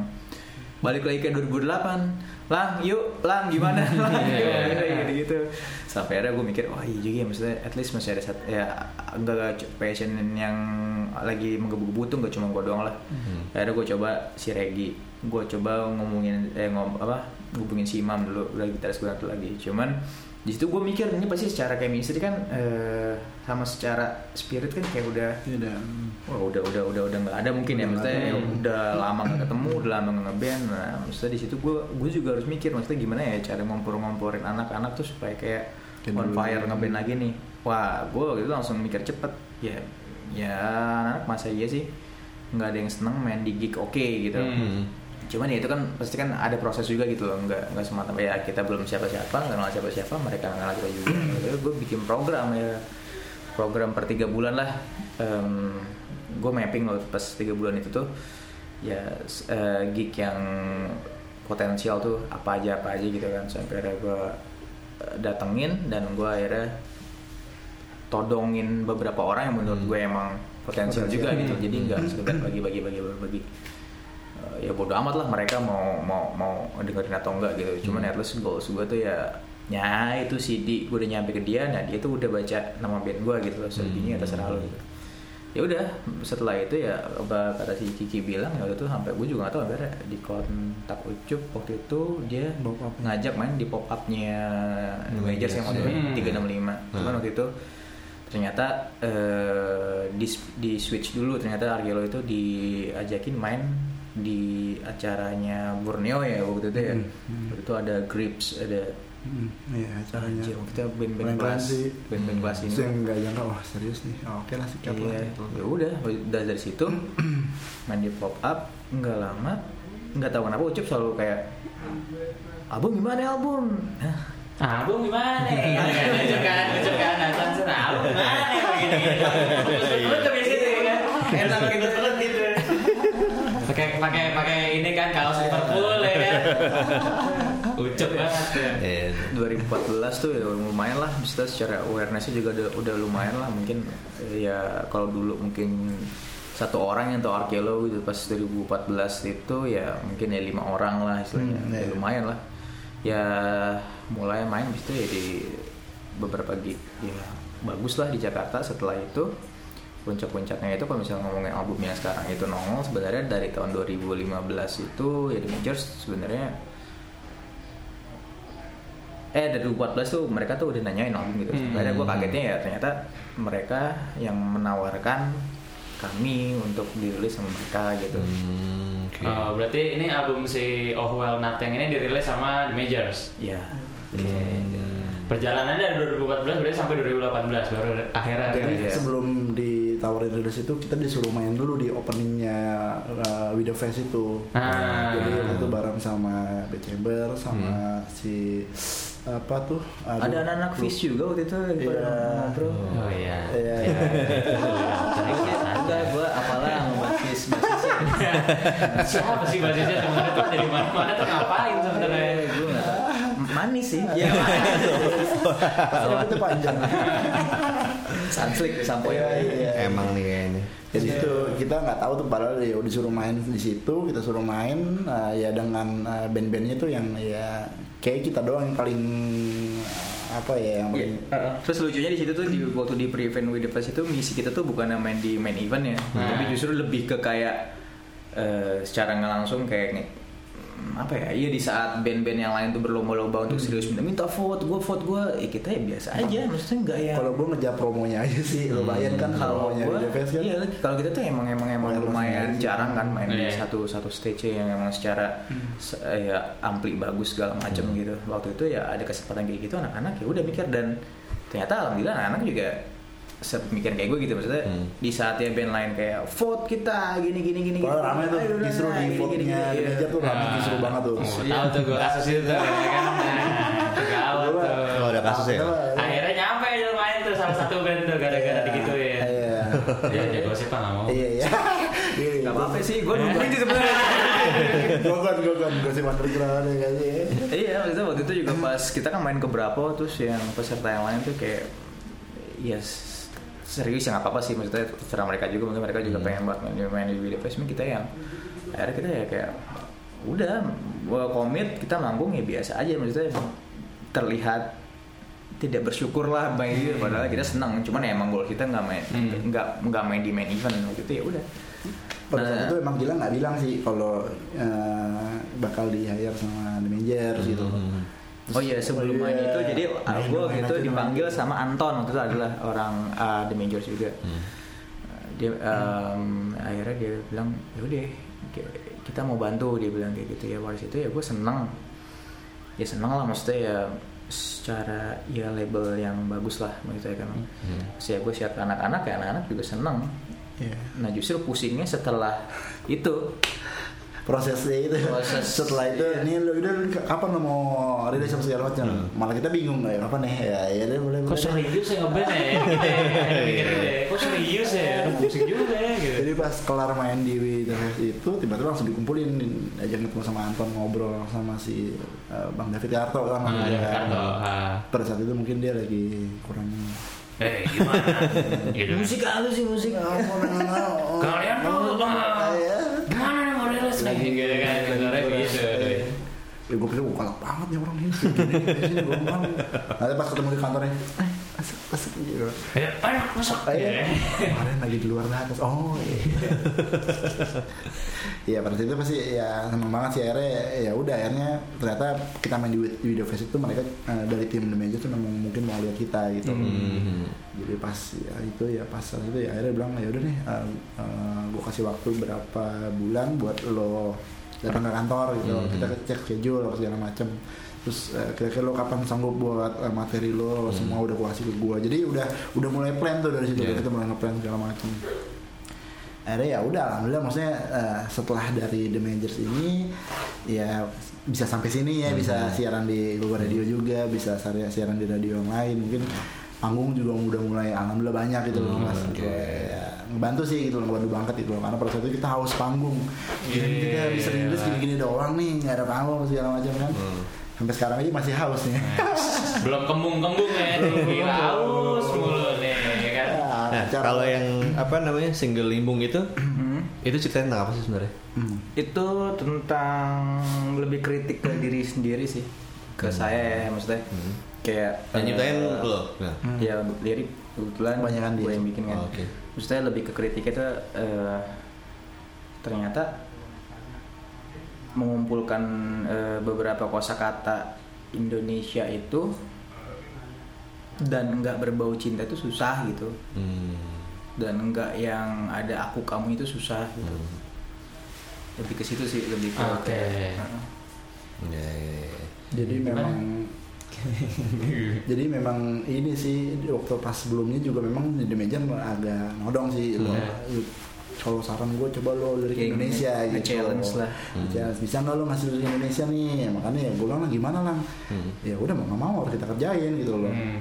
balik lagi ke 2008 lang yuk lang gimana? Lang gitu gitu sampai akhirnya gue mikir wah iya juga ya maksudnya at least masih ada satu ya enggak passion yang lagi menggebu-gebu tuh nggak cuma gue doang lah. Akhirnya gue coba si Regi. Gue coba ngomongin eh ngom apa hubungin si Imam dulu udah gitaris gue satu lagi. Cuman di situ gue mikir ini pasti secara chemistry kan eh, sama secara spirit kan kayak udah Iya dah. Wah udah udah udah udah nggak ada mungkin ya Udah maksudnya nggak ya ada. udah lama nggak ketemu udah lama nggak ngeband nah maksudnya di situ gue gue juga harus mikir maksudnya gimana ya cara ngompor-ngomporin anak-anak tuh supaya kayak Kayak on dulu. fire ngeband lagi nih wah gue waktu itu langsung mikir cepet ya ya anak masa iya sih nggak ada yang seneng main di gig oke gitu Hmm. Cuman ya itu kan pasti kan ada proses juga gitu loh. Nggak nggak semata ya kita belum siapa siapa nggak kenal siapa siapa mereka nggak kenal kita juga. Jadi gue bikin program ya. Program per tiga bulan lah. Gue mapping loh pas tiga bulan itu tuh. Ya eh, gig yang potensial tuh apa aja apa aja gitu kan. Sampai akhirnya gue eh, datengin dan gue akhirnya todongin beberapa orang yang menurut gue emang potensial juga gitu. Jadi nggak sekedar bagi-bagi bagi-bagi. Eh, ya bodo amat lah mereka mau mau mau dengerin atau enggak gitu. Cuman at least goals gue tuh ya ya itu CD gue udah nyampe ke dia nah dia tuh udah baca nama band gue gitu loh selebihnya terserah lo gitu. Ya udah setelah itu ya apa kata si Kiki bilang ya waktu itu sampai gue juga gak tahu akhirnya di kontak Ucup waktu itu dia ngajak main di pop upnya Hmm, Majors yang waktu Hmm. itu 365 cuman waktu itu ternyata eh, di di switch dulu ternyata Argelo itu diajakin main di acaranya Borneo ya waktu itu ya Hmm, hmm. waktu itu ada Grips ada Hmm, iya acaranya. Anjir, waktu itu band-band kelas band-band kelas ini yang nggak nyangka wah serius nih. Oh, Oke lah sikat. Iya, gitu. ya udah udah dari situ main di pop up nggak lama nggak tahu kenapa Ucup selalu kayak album gimana album Hah, Album gimana? Lucu kan, lucu kan, sana album gimana? Gini. Lu tuh biasa gitu kan, enak gitu. Pakai pakai pakai ini kan kaos Liverpool ya kan. Ucuk banget ya. Eh, 2014 tuh ya lumayan lah maksudnya secara awarenessnya juga udah, udah lumayan lah mungkin ya kalau dulu mungkin satu orang yang tahu Arkelo gitu pas 2014 itu ya mungkin ya lima orang lah istilahnya Hmm, Ya, iya. lumayan lah ya mulai main bis itu ya di beberapa gig ya bagus lah di Jakarta setelah itu puncak-puncaknya itu kalau misalnya ngomongin albumnya sekarang itu nongol sebenarnya dari tahun 2015 itu ya The Majors sebenarnya eh dari 2014 tuh mereka tuh udah nanyain album gitu. Hmm. Sebenarnya gue kagetnya ya ternyata mereka yang menawarkan kami untuk dirilis sama mereka gitu. hmm, oke. Oh, berarti ini album si Oh Well Nothing ini dirilis sama The Majors. Ya. Hmm. Perjalanannya dari 2014 berarti sampai 2018 baru akhirnya Jadi sebelum ditawarin rilis itu kita disuruh main dulu di openingnya uh, Video Fest itu. Ah. Jadi itu bareng sama The Chamber sama si apa tuh? Aduh, Ada anak-anak Fish juga waktu itu pada Iya. ngobrol. Oh iya. Iya, iya. Enggak, gue apalah ngebahas Fish basisnya. Siapa sih basisnya sebenarnya tuh dari mana-mana tuh ngapain sebenarnya? gue nggak tahu. Manis sih. Iya. Rambutnya panjang. Sunslick sampo Iya, ya. iya. Emang nih kayaknya. Jadi itu kita nggak tahu tuh padahal ya udah disuruh main di situ, kita suruh main uh, ya dengan uh, band-bandnya tuh yang ya kayak kita doang yang paling uh, apa ya yang paling Terus lucunya di situ tuh di waktu di pre-event with the Fest itu misi kita tuh bukan main di main event ya, Nah. tapi justru lebih ke kayak eh, secara nggak langsung kayak nih, hmm, apa ya? Iya di saat band-band yang lain tuh berlomba-lomba untuk serius minta minta vote, gue vote gue, ya kita ya biasa aja, maksudnya nggak ya. kalau gue ngejar promonya aja sih lumayan kan kalau promonya gue, di kan iya kalau kita tuh emang emang emang Lumayan lumayan jarang kan main di Iya. satu satu stage yang emang secara se- ya ampli bagus segala macem gitu. Waktu itu ya ada kesempatan kayak gitu anak-anak ya udah mikir dan ternyata alhamdulillah anak-anak juga mikir kayak gue gitu maksudnya Hmm. di saatnya band lain kayak vote kita gini gini gini Kalau gini. rame tuh nah, di vote-nya gini, di meja tuh rame Ah. justru banget tuh. Oh, tahu tuh gue kasus itu tuh, ya kan? Nah, Gawat tuh. Ada kasus ya? Akhirnya nyampe dia main tuh salah satu band tuh gara-gara. Iya. Ya, ya gosip lah nggak mau. Iya iya. Iya, Gak apa-apa sih, gue nungguin sih sebenarnya. Gogon gogon gosip underground ya kayaknya. iya maksudnya waktu itu juga pas kita kan main ke berapa terus yang peserta yang lain tuh kayak ya s- serius ya nggak apa-apa sih. Maksudnya terserah mereka juga mungkin mereka juga Hmm. pengen buat main, main di video Fest kita yang akhirnya kita ya kayak udah komit kita manggung ya biasa aja. Maksudnya terlihat tidak bersyukur lah main gitu padahal kita senang cuman ya emang goal kita nggak main Hmm. nggak nggak main di main event. Gitu ya udah. Pada saat Nah, itu emang Gilang nggak bilang sih kalau eh, bakal di hire sama The Majors gitu. Hmm. Oh iya sebelum main iya. itu jadi gue main gitu dipanggil main. sama Anton waktu itu adalah orang uh, The Majors juga. Hmm. Dia um, akhirnya dia bilang yaudah ki- kita mau bantu dia bilang kayak gitu ya waris itu ya gue seneng ya seneng lah maksudnya ya secara ya label yang bagus lah maksudnya kan. Hmm. Terus ya gue share ke anak-anak ya anak-anak juga seneng. Iya. Nah justru pusingnya setelah itu prosesnya itu Proses. setelah itu ini lu udah kapan lo mau rilis apa segala macam malah kita bingung kayak kapan nih ya ya deh boleh Kok serius ya ngeband ya? Ya. Ya. Kok serius ya? Pusing juga ya gitu. jadi pas kelar main di The Fest itu tiba-tiba langsung dikumpulin ajak ketemu sama Anton ngobrol sama si uh, Bang David Yarto kan Ah, Dia- ya, Karto. Ah. pada saat itu mungkin dia lagi kurang Eh, gimana? Gitu. musik halus sih musik. Kalian tuh bang, ya gimana nih mau rilis nih? Gitu kan, dengarnya gitu. Ya gue pikir gue galak banget nih orang ini. Nanti pas ketemu di kantornya Eh asik asik gitu Ayo, ayo masuk. Ayo. Gitu. Kemarin lagi di luar atas. Oh iya. Iya pada saat itu pasti ya seneng banget sih akhirnya ya udah akhirnya ternyata kita main di, video fest itu mereka eh, dari tim The Major tuh memang mungkin mau lihat kita gitu. Hmm. Jadi pas ya itu ya pas saat itu ya akhirnya bilang ya udah nih gue kasih waktu berapa bulan buat lo datang ke kantor gitu. Mhm. Kita cek schedule segala macem terus eh, kira-kira lo kapan sanggup buat eh, materi lo? Semua udah kasih ke gue jadi udah udah mulai plan tuh dari situ Yeah. kita mulai ngeplan segala macem akhirnya ya udah alhamdulillah maksudnya eh, setelah dari The Majors ini ya bisa sampai sini ya bisa siaran di Google Radio juga bisa siaran siaran di radio yang lain. Mungkin panggung juga udah mulai alhamdulillah banyak gitu loh mas. oke. ya, ngebantu sih gitu loh ngebantu banget gitu loh. Karena pada saat itu kita haus panggung. Gila, kita bisa rilis gini-gini doang nih nggak ada panggung segala macam kan sampai sekarang aja masih haus nih Belum kembung-kembung ya, haus mulu nih, ya kan? Nah, Cara- kalau yang apa namanya single limbung itu, itu ceritanya tentang apa sih sebenarnya? Hmm. itu tentang lebih kritik ke diri sendiri sih ke saya ya maksudnya kayak eh, nyiptain lo. Nah. ya lirik kebetulan gue yang bikin kan Oh, maksudnya lebih ke kritik itu eh, ternyata mengumpulkan eh, beberapa kosakata Indonesia itu dan nggak berbau cinta itu susah gitu Hmm. dan enggak yang ada aku kamu itu susah gitu lebih ke situ sih lebih ke Oke. kayak, Ya, ya, ya. jadi memang jadi memang ini sih waktu pas sebelumnya juga memang di Major agak nodong sih lo Hmm. Kalau saran gue coba lo dari Kayak Indonesia gitu nge-challenge lah. Nge-challenge. bisa nggak lo ngasih dari Indonesia nih makanya ya gue bilang lah gimana lah Hmm. ya udah mau nggak mau harus kita kerjain gitu loh Hmm.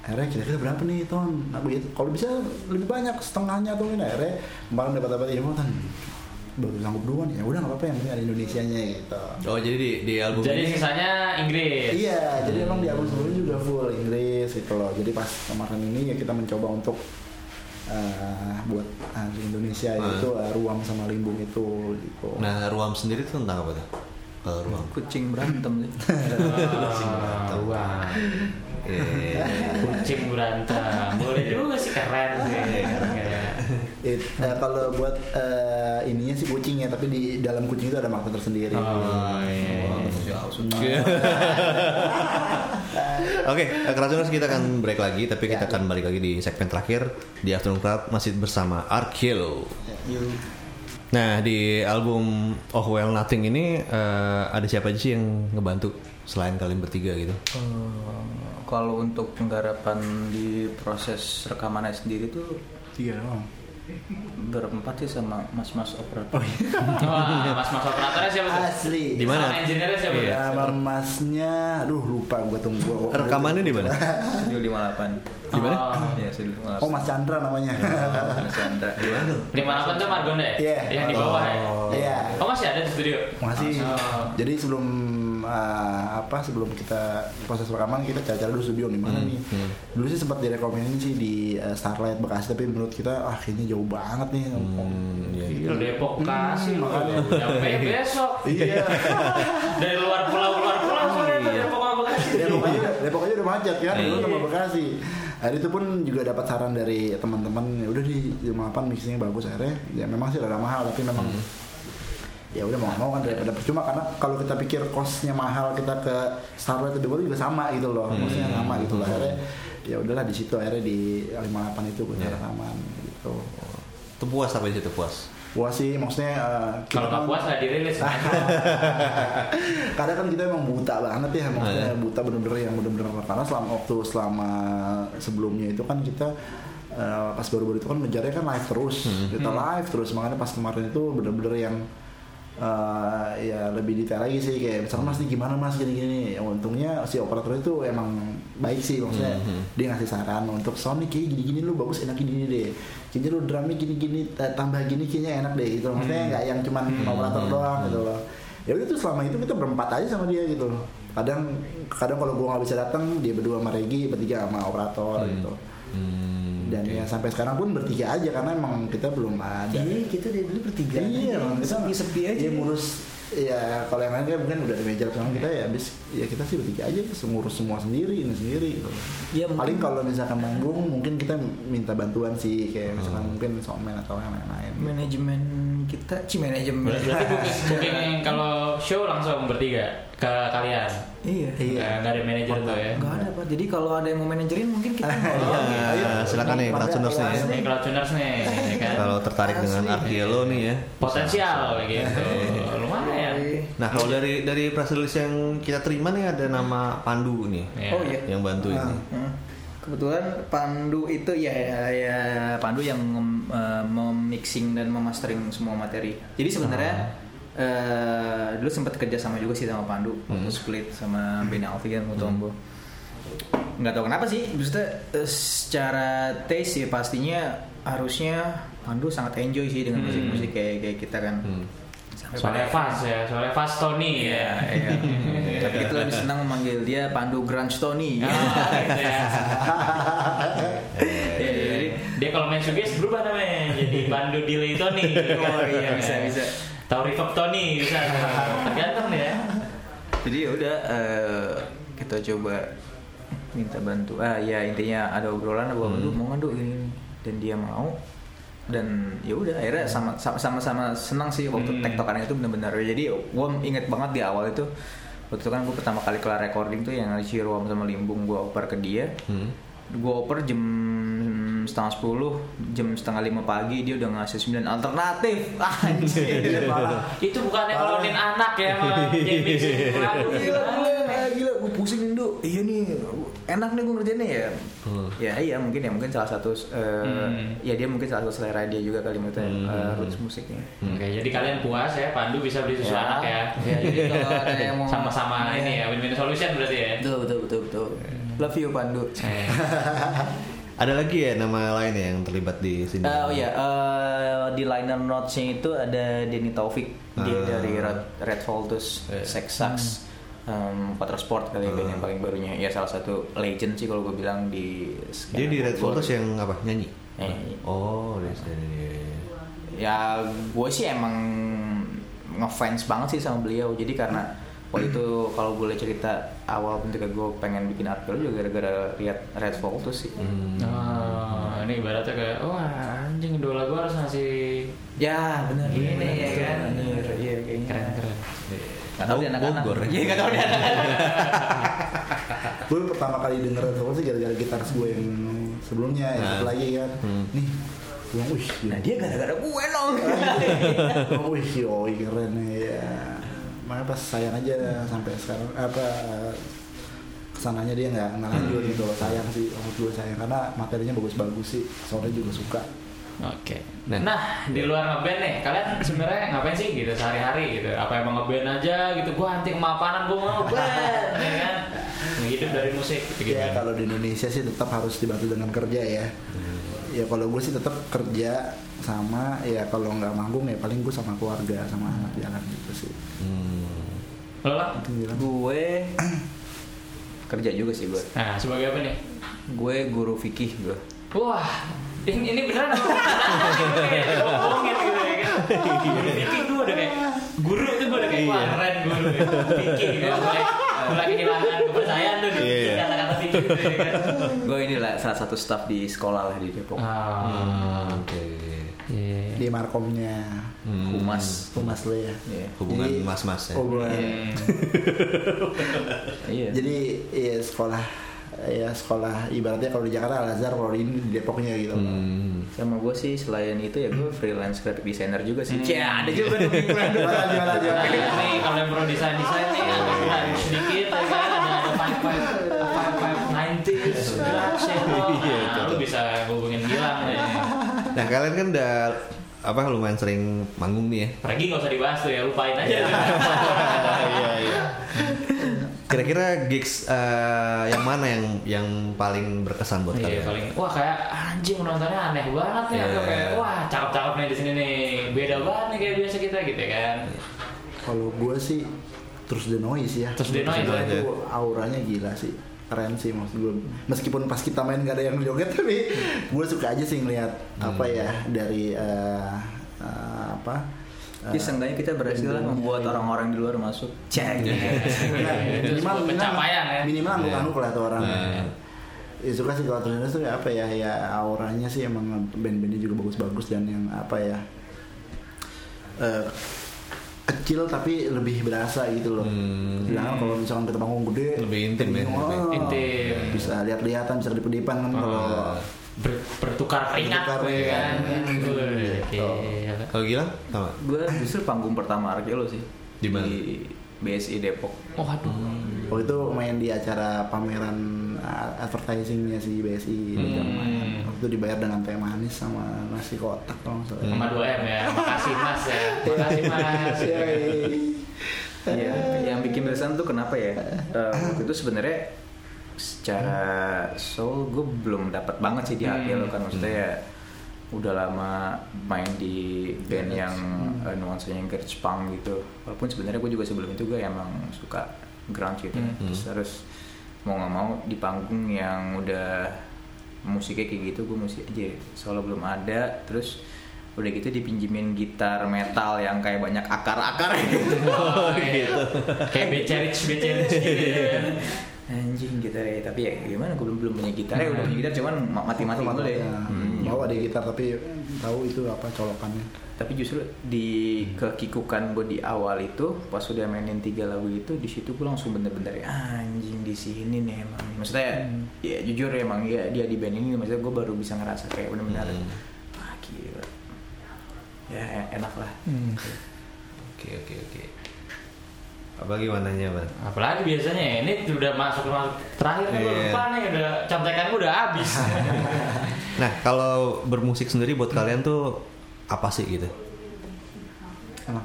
akhirnya kira-kira berapa nih ton nah, begitu kalau bisa lebih banyak setengahnya tuh ini akhirnya kemarin dapat dapat info kan baru sanggup duluan ya udah nggak apa-apa yang penting ada Indonesia nya gitu Oh jadi di, di album Jadi ini sisanya Inggris. Iya, jadi emang di album sebelumnya juga full Inggris gitu loh. Jadi pas kemarin ini ya kita mencoba untuk eh, buat ah, di Indonesia Ah. itu eh, ruang sama limbung itu gitu. Nah, Ruam sendiri itu tentang apa tuh? Kalau Ruam. kucing berantem sih wah. Iya, iya, iya. Kucing berantem. Boleh juga sih keren sih. It, eh, kalau buat eh, ininya sih kucing ya, tapi di dalam kucing itu ada makna tersendiri. Oh, iya. Oke, eh, Keracunan kita akan break lagi, tapi kita akan balik lagi di segmen terakhir di Afternoon Crowd masih bersama Arkilo. Nah di album Oh Well Nothing ini eh, ada siapa aja sih yang ngebantu selain kalian bertiga gitu? Eh, kalau untuk penggarapan di proses rekamannya sendiri tuh Tiga doang. Berempat sih sama mas-mas operator Wah, mas-mas operatornya siapa tuh? Asli. Di mana? Sama engineer-nya siapa? Iya. Nama masnya, aduh lupa gue tunggu. Rekamannya di mana? Studio 58 Di mana? Oh. ya Studio 58 Oh Mas Chandra namanya. Mas Chandra di mana Di mana pun tuh Margonda ya? Iya. Yang di bawah ya? Iya. Oh masih ada di studio? Masih. Oh. Jadi sebelum uh, apa sebelum kita proses rekaman kita cari-cari dulu studio di mana Hmm, nih. hmm. Dulu sih sempat direkomenin sih di uh, Starlight Bekasi tapi menurut kita ah kayaknya jauh banget nih. Hmm, iya, iya. Gila Depok kasih loh. makanya. Nyampe besok. Iya. Dari luar pulau luar pulau soalnya tuh Depok sama Bekasi. Depok aja, Depok aja udah macet kan, Iya. dulu sama Bekasi. Hari itu pun juga dapat saran dari teman-teman, ya udah di 58 mixingnya bagus akhirnya. Ya memang sih rada mahal tapi memang Hmm. Ya udah mau nggak mau kan daripada percuma karena kalau kita pikir costnya mahal kita ke Starlight lebih baru juga sama gitu loh, Hmm. maksudnya sama gitu loh akhirnya. Ya udahlah di situ akhirnya di 58 itu kita Iya. rekaman gitu. Itu puas apa di situ puas? Puas sih maksudnya kita Kalau nggak kan- puas nggak dirilis. Kadang kan kita emang buta banget ya, maksudnya Ah, iya. buta bener-bener yang bener-bener karena selama waktu selama sebelumnya itu kan kita eh, pas baru-baru itu kan ngejarnya kan live terus, Hmm. kita live terus makanya pas kemarin itu bener-bener yang eh, ya lebih detail lagi sih kayak misalnya mas ini gimana mas gini-gini. Ya, untungnya si operator itu emang baik sih maksudnya Hmm, hmm. dia ngasih saran untuk sound nih kayak gini-gini lu bagus enak gini deh. Kayaknya lu drumnya gini-gini eh, tambah gini kayaknya enak deh gitu. Maksudnya nggak yang cuman operator doang gitu loh ya udah tuh selama itu kita berempat aja sama dia gitu kadang kadang kalau gua nggak bisa datang dia berdua sama Regi bertiga sama operator Hmm. gitu Hmm, dan oke. ya sampai sekarang pun bertiga aja karena emang kita belum ada Iya, kita dari dulu bertiga. iya emang kita Sepi-sepi aja. ya ngurus ya kalau yang lain kan mungkin udah di meja sekarang kita ya habis ya kita sih bertiga aja ngurus semua sendiri ini sendiri gitu. Ya, paling kalau misalkan manggung mungkin kita minta bantuan sih kayak misalkan Hmm. mungkin soundman atau yang lain-lain manajemen kita ci manajemen Berarti booking, booking kalau show langsung bertiga ke kalian. iya Iya. Nggak- Nggak ada manajer tuh ya. nggak ada pak jadi kalau ada yang mau manajerin mungkin kita Iya, Ayo. silakan nih Keracunas nih. ya. Ini Crowdtuners nih, ya kan. Kalau tertarik dengan Arkilo nih ya. Potensial gitu. Lumayan. Nah kalau dari dari press release yang kita terima nih ada nama Pandu nih Iya. oh iya yang bantu ini. Hmm. Kebetulan Pandu itu ya ya, ya Pandu yang eh, memixing dan memastering semua materi. Jadi sebenarnya eh, dulu sempat kerja sama juga sih sama Pandu waktu split sama Ben Alfi kan Mutombo. Nggak tahu kenapa sih, maksudnya eh, secara taste ya pastinya harusnya Pandu sangat enjoy sih dengan musik-musik kayak kayak kita kan. Sampai Soalnya fast ya, soalnya fast Tony Iya, ya. iya. Tapi kita lebih senang memanggil dia Pandu Grunge Tony. Ah, gitu ya. Iya, jadi Dia kalau main shoegaze berubah namanya jadi Pandu Delay Tony. Oh, iya, bisa, bisa. Tahu reverb Tony bisa. Tergantung ya. Jadi ya udah eh, kita coba minta bantu. Ah ya intinya ada obrolan bahwa lu mau nggak Duk, gini gini. dan dia mau dan ya udah akhirnya sama sama sama senang sih waktu Hmm. tektokan itu benar-benar jadi gue inget banget di awal itu waktu itu kan gue pertama kali kelar recording tuh yang Ciruam sama Limbung gue oper ke dia. Hmm. gue oper jam setengah sepuluh jam setengah lima pagi dia udah ngasih sembilan. Alternatif! Anjir Itu bukannya kalau anak ya malah. gila gue pusing dulu iya nih enak nih gue ngerjainnya ya Hmm. ya iya mungkin ya mungkin salah satu eh, Hmm. ya dia mungkin salah satu selera dia juga kali maksudnya Hmm. eh, roots musiknya Oke, jadi kalian puas ya, Pandu bisa beli susu anak ya. ya jadi kalau ada yang mau Sama-sama Iya. ini ya, win-win solution berarti ya. betul betul betul betul love you Pandu Eh, Ada lagi ya nama lain ya yang terlibat di sini? Eh, oh iya, eh, di liner notes-nya itu ada Denny Taufik, dia Ah. dari Red, Red Voltus, Iya. Sex Sax, um, Sport kali band yang paling barunya. Ya salah satu legend sih kalau gue bilang di. Dia di Red Voltus Voltus yang apa? Nyanyi? Nyanyi. Oh, sini. Ya gue sih emang ngefans banget sih sama beliau. Jadi karena waktu itu kalau boleh cerita awal ketika gue pengen bikin artikel juga gara-gara lihat Red Voltus sih. Hmm. Oh, ini ibaratnya kayak, wah anjing idola gue harus ngasih Ya benar. Ini ya kan? Bener, Iya kayaknya. keren keren. Gak tau dia anak-anak. Ya? Iya gak tau dia anak-anak. gue pertama kali denger Red Velvet sih gara-gara gitaris gue yang sebelumnya yang Nah. satu lagi kan Hmm. nih bilang wih Nah dia gara-gara gue nong. oh, wih yoi keren ya makanya pas sayang aja sampai sekarang apa ke sananya dia nggak nggak lanjut gitu sayang sih menurut gue sayang karena materinya bagus-bagus sih soalnya juga suka Oke. Nah. Nah, di luar ngeband nih, kalian sebenarnya ngapain sih gitu sehari-hari gitu? Apa emang ngeband aja gitu? Gua anti kemapanan, gua mau ngeband, ya kan? Hidup dari musik gitu. ya kalau di Indonesia sih tetap harus dibantu dengan kerja ya ya kalau gue sih tetap kerja sama ya kalau nggak manggung ya paling gue sama keluarga sama anak jalan gitu sih Hmm. Lo lah? Gue kerja juga sih gue. Nah, sebagai apa nih? Gue guru fikih gue. Wah, ini, ini beneran apa? Ngomongin gitu ya kan? Fikih gue udah kayak guru tuh gue udah kayak wah keren guru. Fikih gue mulai mulai kehilangan kepercayaan tuh di Iya. kata-kata fikih gitu ya kan? Gue ini lah salah satu staff di sekolah lah di Depok. Ah, Hmm, Oke. iya. di markomnya Hmm. Humas. humas lo ya Iya. Hubungan Jadi- mas-mas ya. hubungan Iya. jadi ya sekolah ya sekolah ibaratnya kalau di Jakarta Al Azhar kalau ini di Depoknya gitu Hmm. Sama gue sih selain itu ya gue freelance graphic designer juga sih. Ya ada juga dong? Nah, nih kalau yang pro desain desain nih ada ada sedikit ya kan ada ada five five five five nineties graphic Iya, nah, lu bisa hubungin Gilang nih Nah kalian kan udah apa lumayan sering manggung nih ya. pergi nggak usah dibahas tuh ya lupain aja Iya iya. Kira-kira gigs eh, yang mana yang yang paling berkesan buat Iya kalian? paling wah kayak anjing nontonnya aneh banget nih atau Iya. kayak wah cakep-cakep nih di sini nih beda banget nih kayak biasa kita gitu kan kalau gue sih terus the noise ya Terus The Noise, itu ya. auranya gila sih keren sih maksud gue meskipun pas kita main gak ada yang joget tapi gue suka aja sih ngeliat apa ya dari eh, eh, apa Jadi seenggaknya kita berhasil lah membuat orang-orang di luar masuk. Cek. Itu sebuah pencapaian ya. minimal angguk-angguk lah tuh orang ya suka sih kalau terus tuh apa ya ya auranya sih emang band-bandnya juga bagus-bagus dan yang apa ya eh, kecil tapi lebih berasa gitu loh. Hmm. Sedangkan kalau misalkan kita panggung gede Lebih intim ya, lebih intim. Bisa lihat-lihatan, bisa kedip-kedipan kan kalau Oh, ber- bertukar keringat Bertukar ya kan. Wih, Gitu. gila. Kalau Gilang sama? Gue justru panggung pertama Arkelo sih. Di mana? Di BSI Depok. Oh aduh. waktu itu main di acara pameran uh, advertisingnya si BSI Hmm. waktu itu dibayar dengan teh manis sama nasi kotak kalau nggak salah. Sama 2 M ya. Makasih Mas ya. Makasih Mas. Iya, yang bikin berkesan tuh kenapa ya? Eh, waktu itu sebenarnya secara soul gue belum dapat banget sih di hati Hmm. lo kan maksudnya ya udah lama main di band yang eh, nuansanya garage punk gitu. Walaupun sebenarnya gue juga sebelum itu gue emang suka grunge gitu. Hmm. terus harus mau nggak mau di panggung yang udah musiknya kayak gitu gue mesti aja. Soalnya belum ada terus udah gitu dipinjemin gitar metal yang kayak banyak akar-akar gitu. Oh, gitu. Kayak becerich becerich gitu ya. anjing gitar ya. Tapi ya gimana gue belum belum punya gitar ya udah punya gitar cuman ma- mati-mati Teman-teman, boleh ya, Hmm. Bawa di gitar tapi tahu itu apa colokannya. Tapi justru di kekikukan gue di awal itu pas udah mainin tiga lagu itu di situ gue langsung bener-bener anjing di sini nih emang. Maksudnya ya jujur ya emang ya dia di band ini maksudnya gue baru bisa ngerasa kayak bener-bener Hmm. gila. Ya e- enak lah. Oke oke oke. Apa gimana nya bang? Apalagi biasanya ya, ini udah masuk masuk terakhir nih gue Iya. lupa nih udah contekan gue udah habis. Nah kalau bermusik sendiri buat kalian tuh apa sih gitu? enak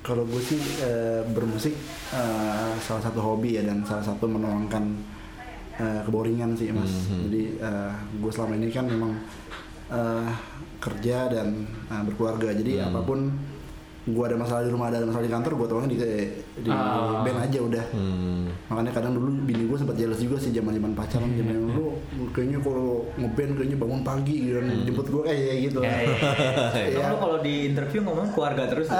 kalau gue sih eh, bermusik eh, salah satu hobi ya dan salah satu menuangkan eh, keboringan sih mas Mhm. jadi gue selama ini kan memang eh, kerja dan eh, berkeluarga jadi Hmm. apa pun gue ada masalah di rumah ada masalah di kantor gue tuangin di di Ah. band aja udah Hmm. makanya kadang dulu bini gue sempat jealous juga sih zaman zaman pacaran zaman Hmm. lu kayaknya kalau ngeband kayaknya bangun pagi gitu kan jemput gue kayak gitu Ya, ya, ya. Iya. Lu kalau di interview ngomong keluarga terus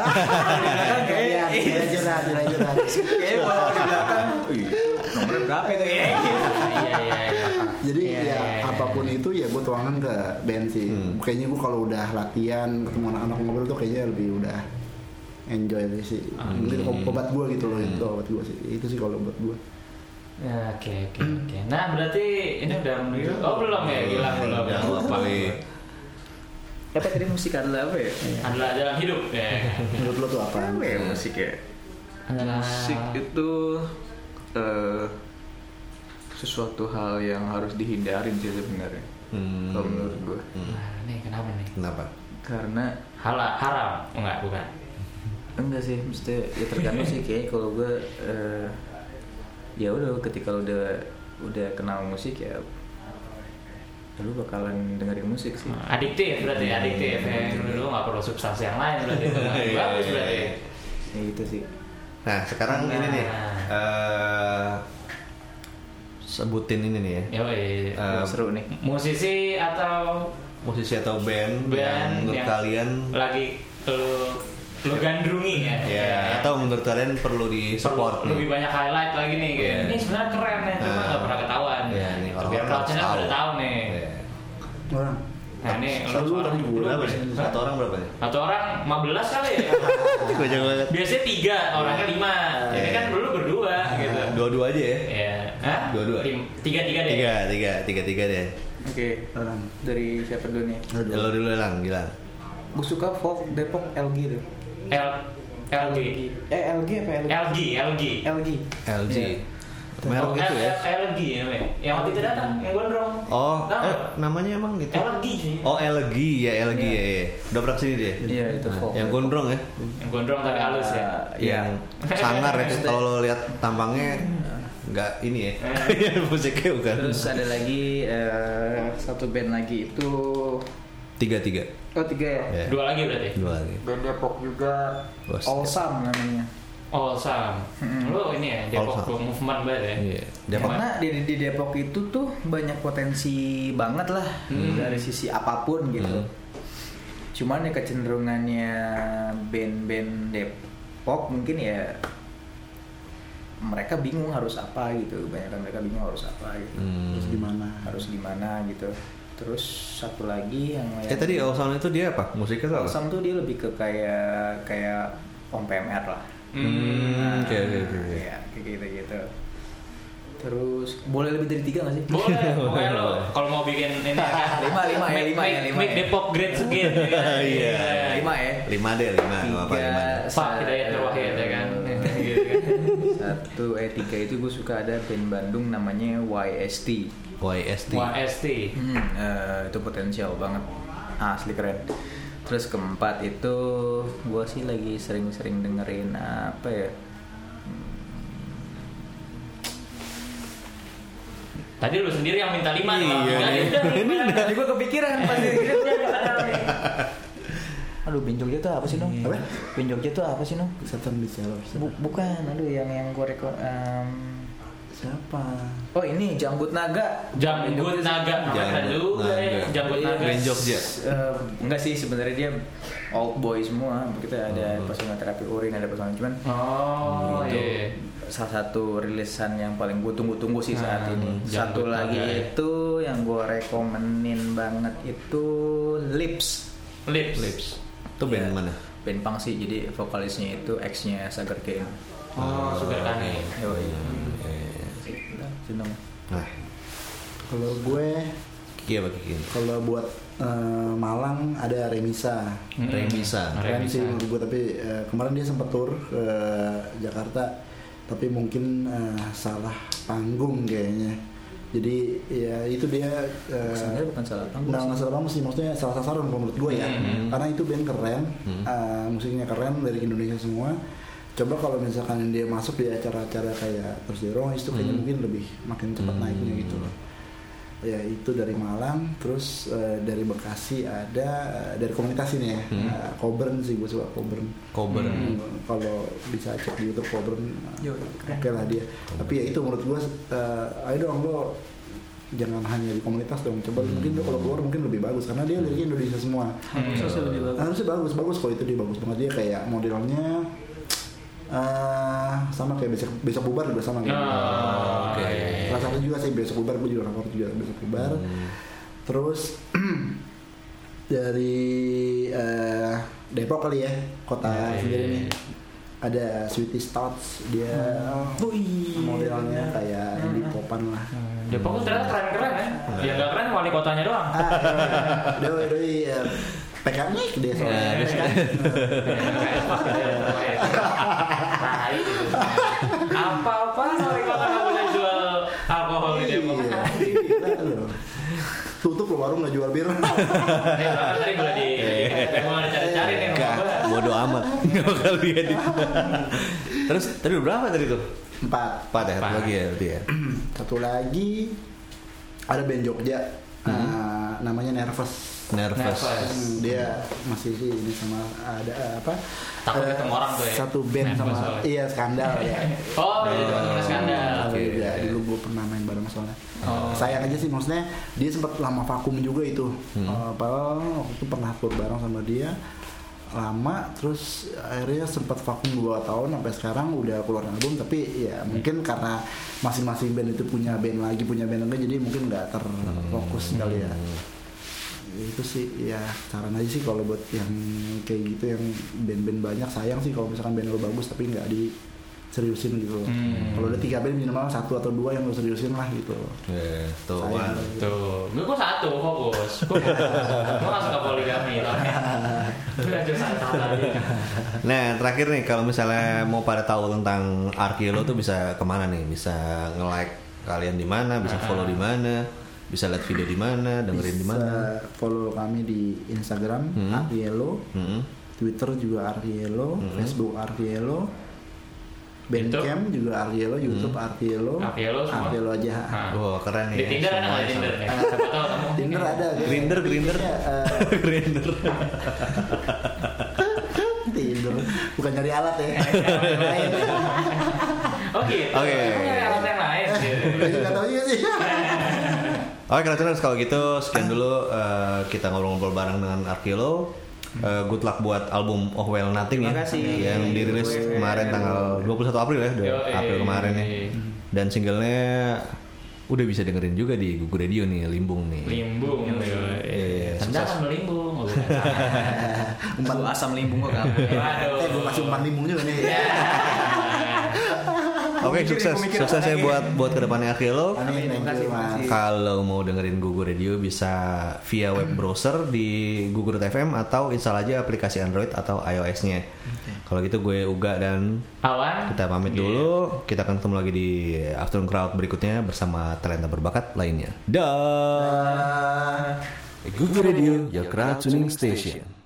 Iya, tidak jelas, tidak jelas. Kayaknya kalau di belakang "Wih, nomornya berapa itu ya Iya iya iya. Jadi Iya, ya iya. apa pun itu ya gue tuangkan ke band sih. Hmm. Kayaknya gue kalau udah latihan ketemu anak-anak ngobrol tuh kayaknya lebih udah enjoy sih. Hmm. Mungkin obat gue gitu loh itu obat gue sih. Itu sih kalau buat gue. Ya, Oke oke oke. Nah berarti ini udah menuju. Oh belum ya, gila belum. Jangan lupa nih. apa tadi musik adalah apa ya Adalah jalan hidup ya. Menurut lo tuh apa? apa ya musik ya Adalah musik itu eh, sesuatu hal yang harus dihindarin sih sebenarnya Hmm. kalau menurut gue Nah, nih kenapa nih? Kenapa? karena Halal, haram? Enggak, bukan. Enggak sih mesti ya tergantung sih kayak kalau gue eh, ya udah ketika lu udah udah kenal musik ya ya lu bakalan dengerin musik sih Adiktif berarti, adiktif ya. Lu nggak perlu substansi yang lain berarti. itu. Iya, Bagus iya, berarti. iya. ya gitu sih Nah sekarang ini nih Nah. eh, sebutin ini nih ya. Yo, Eh, seru nih musisi atau musisi atau band, Band yang yang- kalian lagi lu lu gandrungi ya? ya atau menurut kalian perlu di support Perlu lebih banyak highlight lagi nih kayak Iya. ini sebenarnya keren nih cuma Nah. nggak pernah ketahuan Iya, nih, biar orang-orang crowd-nya harus udah tahu. tahu nih Iya. Orang. nah ini tadi gue. Berapa nih? Satu orang berapa nih? satu orang 15 kali ya Gue jago banget. biasanya tiga orangnya lima ini Iya. kan dulu berdua gitu Dua-dua aja ya? ya Hah? Dua-dua? Tim- tiga tiga deh Tiga, tiga, tiga, tiga deh. oke Orang. dari siapa dulu nih. Lo dulu lang, gila. gue suka folk Depok LG tuh L LG eh LG apa LG LG LG LG LG. Iya. Merek Oh, itu ya? L- LG namanya yang waktu itu datang yang gondrong Oh, eh, namanya emang gitu? LG sih Oh LG ya LG ya, ya. Udah pernah ke sini dia? iya itu Nah, yang gondrong ya? yang gondrong tapi halus ya Iya. Yang sangar ya. Kalau lo lihat tampangnya nggak ini ya? Musiknya bukan. Terus ada lagi eh, satu band lagi itu Tiga tiga. oh tiga ya. Ya. dua lagi berarti Dua lagi. Band Depok juga Bos. Allsam namanya. Oh Sam, Mm-mm. lu ini ya Depok All Sam. movement banget ya? Iya. Depok. Karena di, di Depok itu tuh banyak potensi banget lah dari sisi apa pun gitu. Hmm. Cuman ya kecenderungannya band-band Depok mungkin ya mereka bingung harus apa gitu. Banyak mereka bingung harus apa gitu. Hmm. Terus gimana? Harus gimana gitu. Terus satu lagi yang Eh tadi Awesome itu dia apa? Musiknya tuh apa? Awesome tuh dia lebih ke kayak kayak Om PMR lah. Hmm, oke oke oke. oke. Iya, kayak gitu gitu. Terus boleh lebih dari tiga gak sih? Boleh, pokoknya lo kalau mau bikin ini ya, Lima, lima ya, lima ya, lima make ya. Depok great again. ya kan? Iya. Lima ya. Lima deh lima. Nggak apa-apa Tiga, lima. Pak Hidayat Nur Wahid Satu eh tiga itu gue suka ada band Bandung namanya YST. YST. YST. Hmm, eh, itu potensial banget, asli keren. Terus keempat itu gue sih lagi sering-sering dengerin apa ya? Tadi lu sendiri yang minta lima. Iya. Udah, Ini udah. udah. Tadi gue kepikiran pas Aduh, Jogja tuh apa sih dong? Apa? Band Jogja tuh apa sih dong? Setan bicara. Bu- bukan, aduh yang yang gue reko em, Siapa? Oh ini Janggut Naga. Janggut Naga. Janggut Janggut Naga. Janggut Naga. Band Jogja. Eh, enggak sih sebenarnya dia old boy semua. Kita ada Hmm. personal terapi urin, ada personal cuman Oh, itu iya. salah satu rilisan yang paling gue tunggu-tunggu sih saat Hmm, ini. Satu lagi Naga, ya. itu yang gue rekomenin banget itu Lips. Lips. Lips. Itu band Iya. mana? Band punk sih, jadi vokalisnya itu ex-nya Sagar Kane. Oh, Sugar Cane. Yoi. Eh, Seneng. Nah, Kalau gue, Kiki apa Kiki? kalau buat eh, Malang ada Remisa. Mm-mm. Remisa. Keren Remisa. sih menurut gue tapi eh, kemarin dia sempat tur ke Jakarta tapi mungkin eh, salah panggung kayaknya. Jadi ya itu dia eh, Sebenarnya bukan salah panggung nggak sih. nggak salah panggung sih maksudnya salah sasaran menurut gue ya. Hmm. Karena itu band keren, Hmm. eh, musiknya keren dari Indonesia semua. Coba kalau misalkan dia masuk di acara-acara kayak terus Rois itu kayaknya Hmm. mungkin lebih makin cepat Hmm. naiknya gitu loh. Ya itu dari Malang, terus eh, dari Bekasi ada eh, dari komunitas ini ya, Hmm. eh, Cobern sih gue suka Cobern. Cover. Hmm, kalau bisa cek di YouTube Cobern, Yo, oke keren. lah dia. Tapi ya itu menurut gue, eh, ayo dong lo jangan hanya di komunitas dong. Coba Hmm. mungkin lo kalau keluar mungkin lebih bagus karena dia liriknya Indonesia semua. Harusnya lebih bagus. Harusnya bagus bagus kalau itu dia bagus banget dia kayak modelnya eh sama kayak besok besok bubar juga sama kayak gitu. Oh, Oke. iya. Salah satu juga sih besok bubar gue juga favorit juga besok bubar. Hmm. Terus dari eh, Depok kali ya kota iya, sendiri iya. nih ada Sweetie Stouts dia Oh, iya. modelnya kayak Edi Popan lah Depok tuh ternyata keren-keren ya. Ya nggak keren wali kotanya doang. ah doi doi eh, PKN dia soalnya Ya. Apa-apa wali kota nggak boleh jual alkohol di. Iya, gila loh. tutup loh warung nggak jual bir Eh, tadi boleh di mau dicari-cari nih amat. Enggak bakal diedit. Terus tadi berapa tadi tuh? empat Empat ya, satu lagi ya berarti ya. satu lagi ada band Jogja eh, namanya Nervous Nervous. Nervous. Hmm, dia masih sih ini sama ada eh, apa Takut eh, ketemu orang tuh ya. satu band Nervous sama soalnya. iya skandal ya Oh, jadi teman-teman skandal. Oke, Oke. ya, dulu gue pernah main bareng soalnya. Oh. Sayang aja sih maksudnya dia sempat lama vakum juga itu. Hmm. Eh, padahal waktu itu pernah tur bareng sama dia lama terus akhirnya sempat vakum 2 tahun sampai sekarang udah keluar album tapi ya mungkin karena masing-masing band itu punya band lagi punya band lagi jadi mungkin nggak terfokus kali ya itu sih ya saran aja sih kalau buat yang kayak gitu yang band-band banyak sayang sih kalau misalkan band lo bagus tapi nggak di seriusin gitu loh. Hmm. Kalau ada tiga band minimal satu atau dua yang lo seriusin lah gitu. Eh, tuh. Sayang. Wan. Tuh, gue kok satu fokus. Gue gue nggak suka poligami. Udah. Nah, terakhir nih kalau misalnya mau pada tahu tentang Arkilo tuh bisa ke mana nih? Bisa nge-like kalian di mana? Bisa follow di mana? Bisa lihat video di mana? Dengerin di mana? Follow kami di Instagram Hmm. Arkielo, Hmm. Twitter juga Arkielo, Hmm. Facebook Arkielo, Bandcamp juga Arkielo, YouTube Arkielo, Arkielo semua? Arkielo aja. Nah. Wah, keren ya. Di Tinder ada nggak Tinder? kamu. Tinder ada. Grinder, Grinder. Kayaknya, eh, Grinder. Tinder, bukan nyari alat ya. Oh gitu. Oke. Kamu nyari alat yang lain. gitu. Gue juga tahu juga sih. Oke, Kratoners kalau gitu sekian dulu eh, kita ngobrol-ngobrol bareng dengan Arkilo. Eh, good luck buat album Oh Well Nothing ya kasih. yang dirilis kemarin tanggal 21 April ya, 2 Yoi. April kemarin ya. Dan singlenya udah bisa dengerin juga di Google Radio nih, Limbung nih. Limbung. Iya, kan melimbung. Umpan asam limbung kok kamu. Eh, gue kasih umpan limbung juga nih. Ya. Oke, okay, sukses. Sukses ya buat buat ke depannya Akhil lo. Kalau mau dengerin Google Radio bisa via web browser di Google google.fm atau install aja aplikasi Android atau iOS-nya. Okay. Kalau gitu gue Uga dan Awan. Kita pamit yeah. dulu. Kita akan ketemu lagi di Afternoon Crowd berikutnya bersama talenta berbakat lainnya. Dah. Da. Google Radio, your crowd tuning station.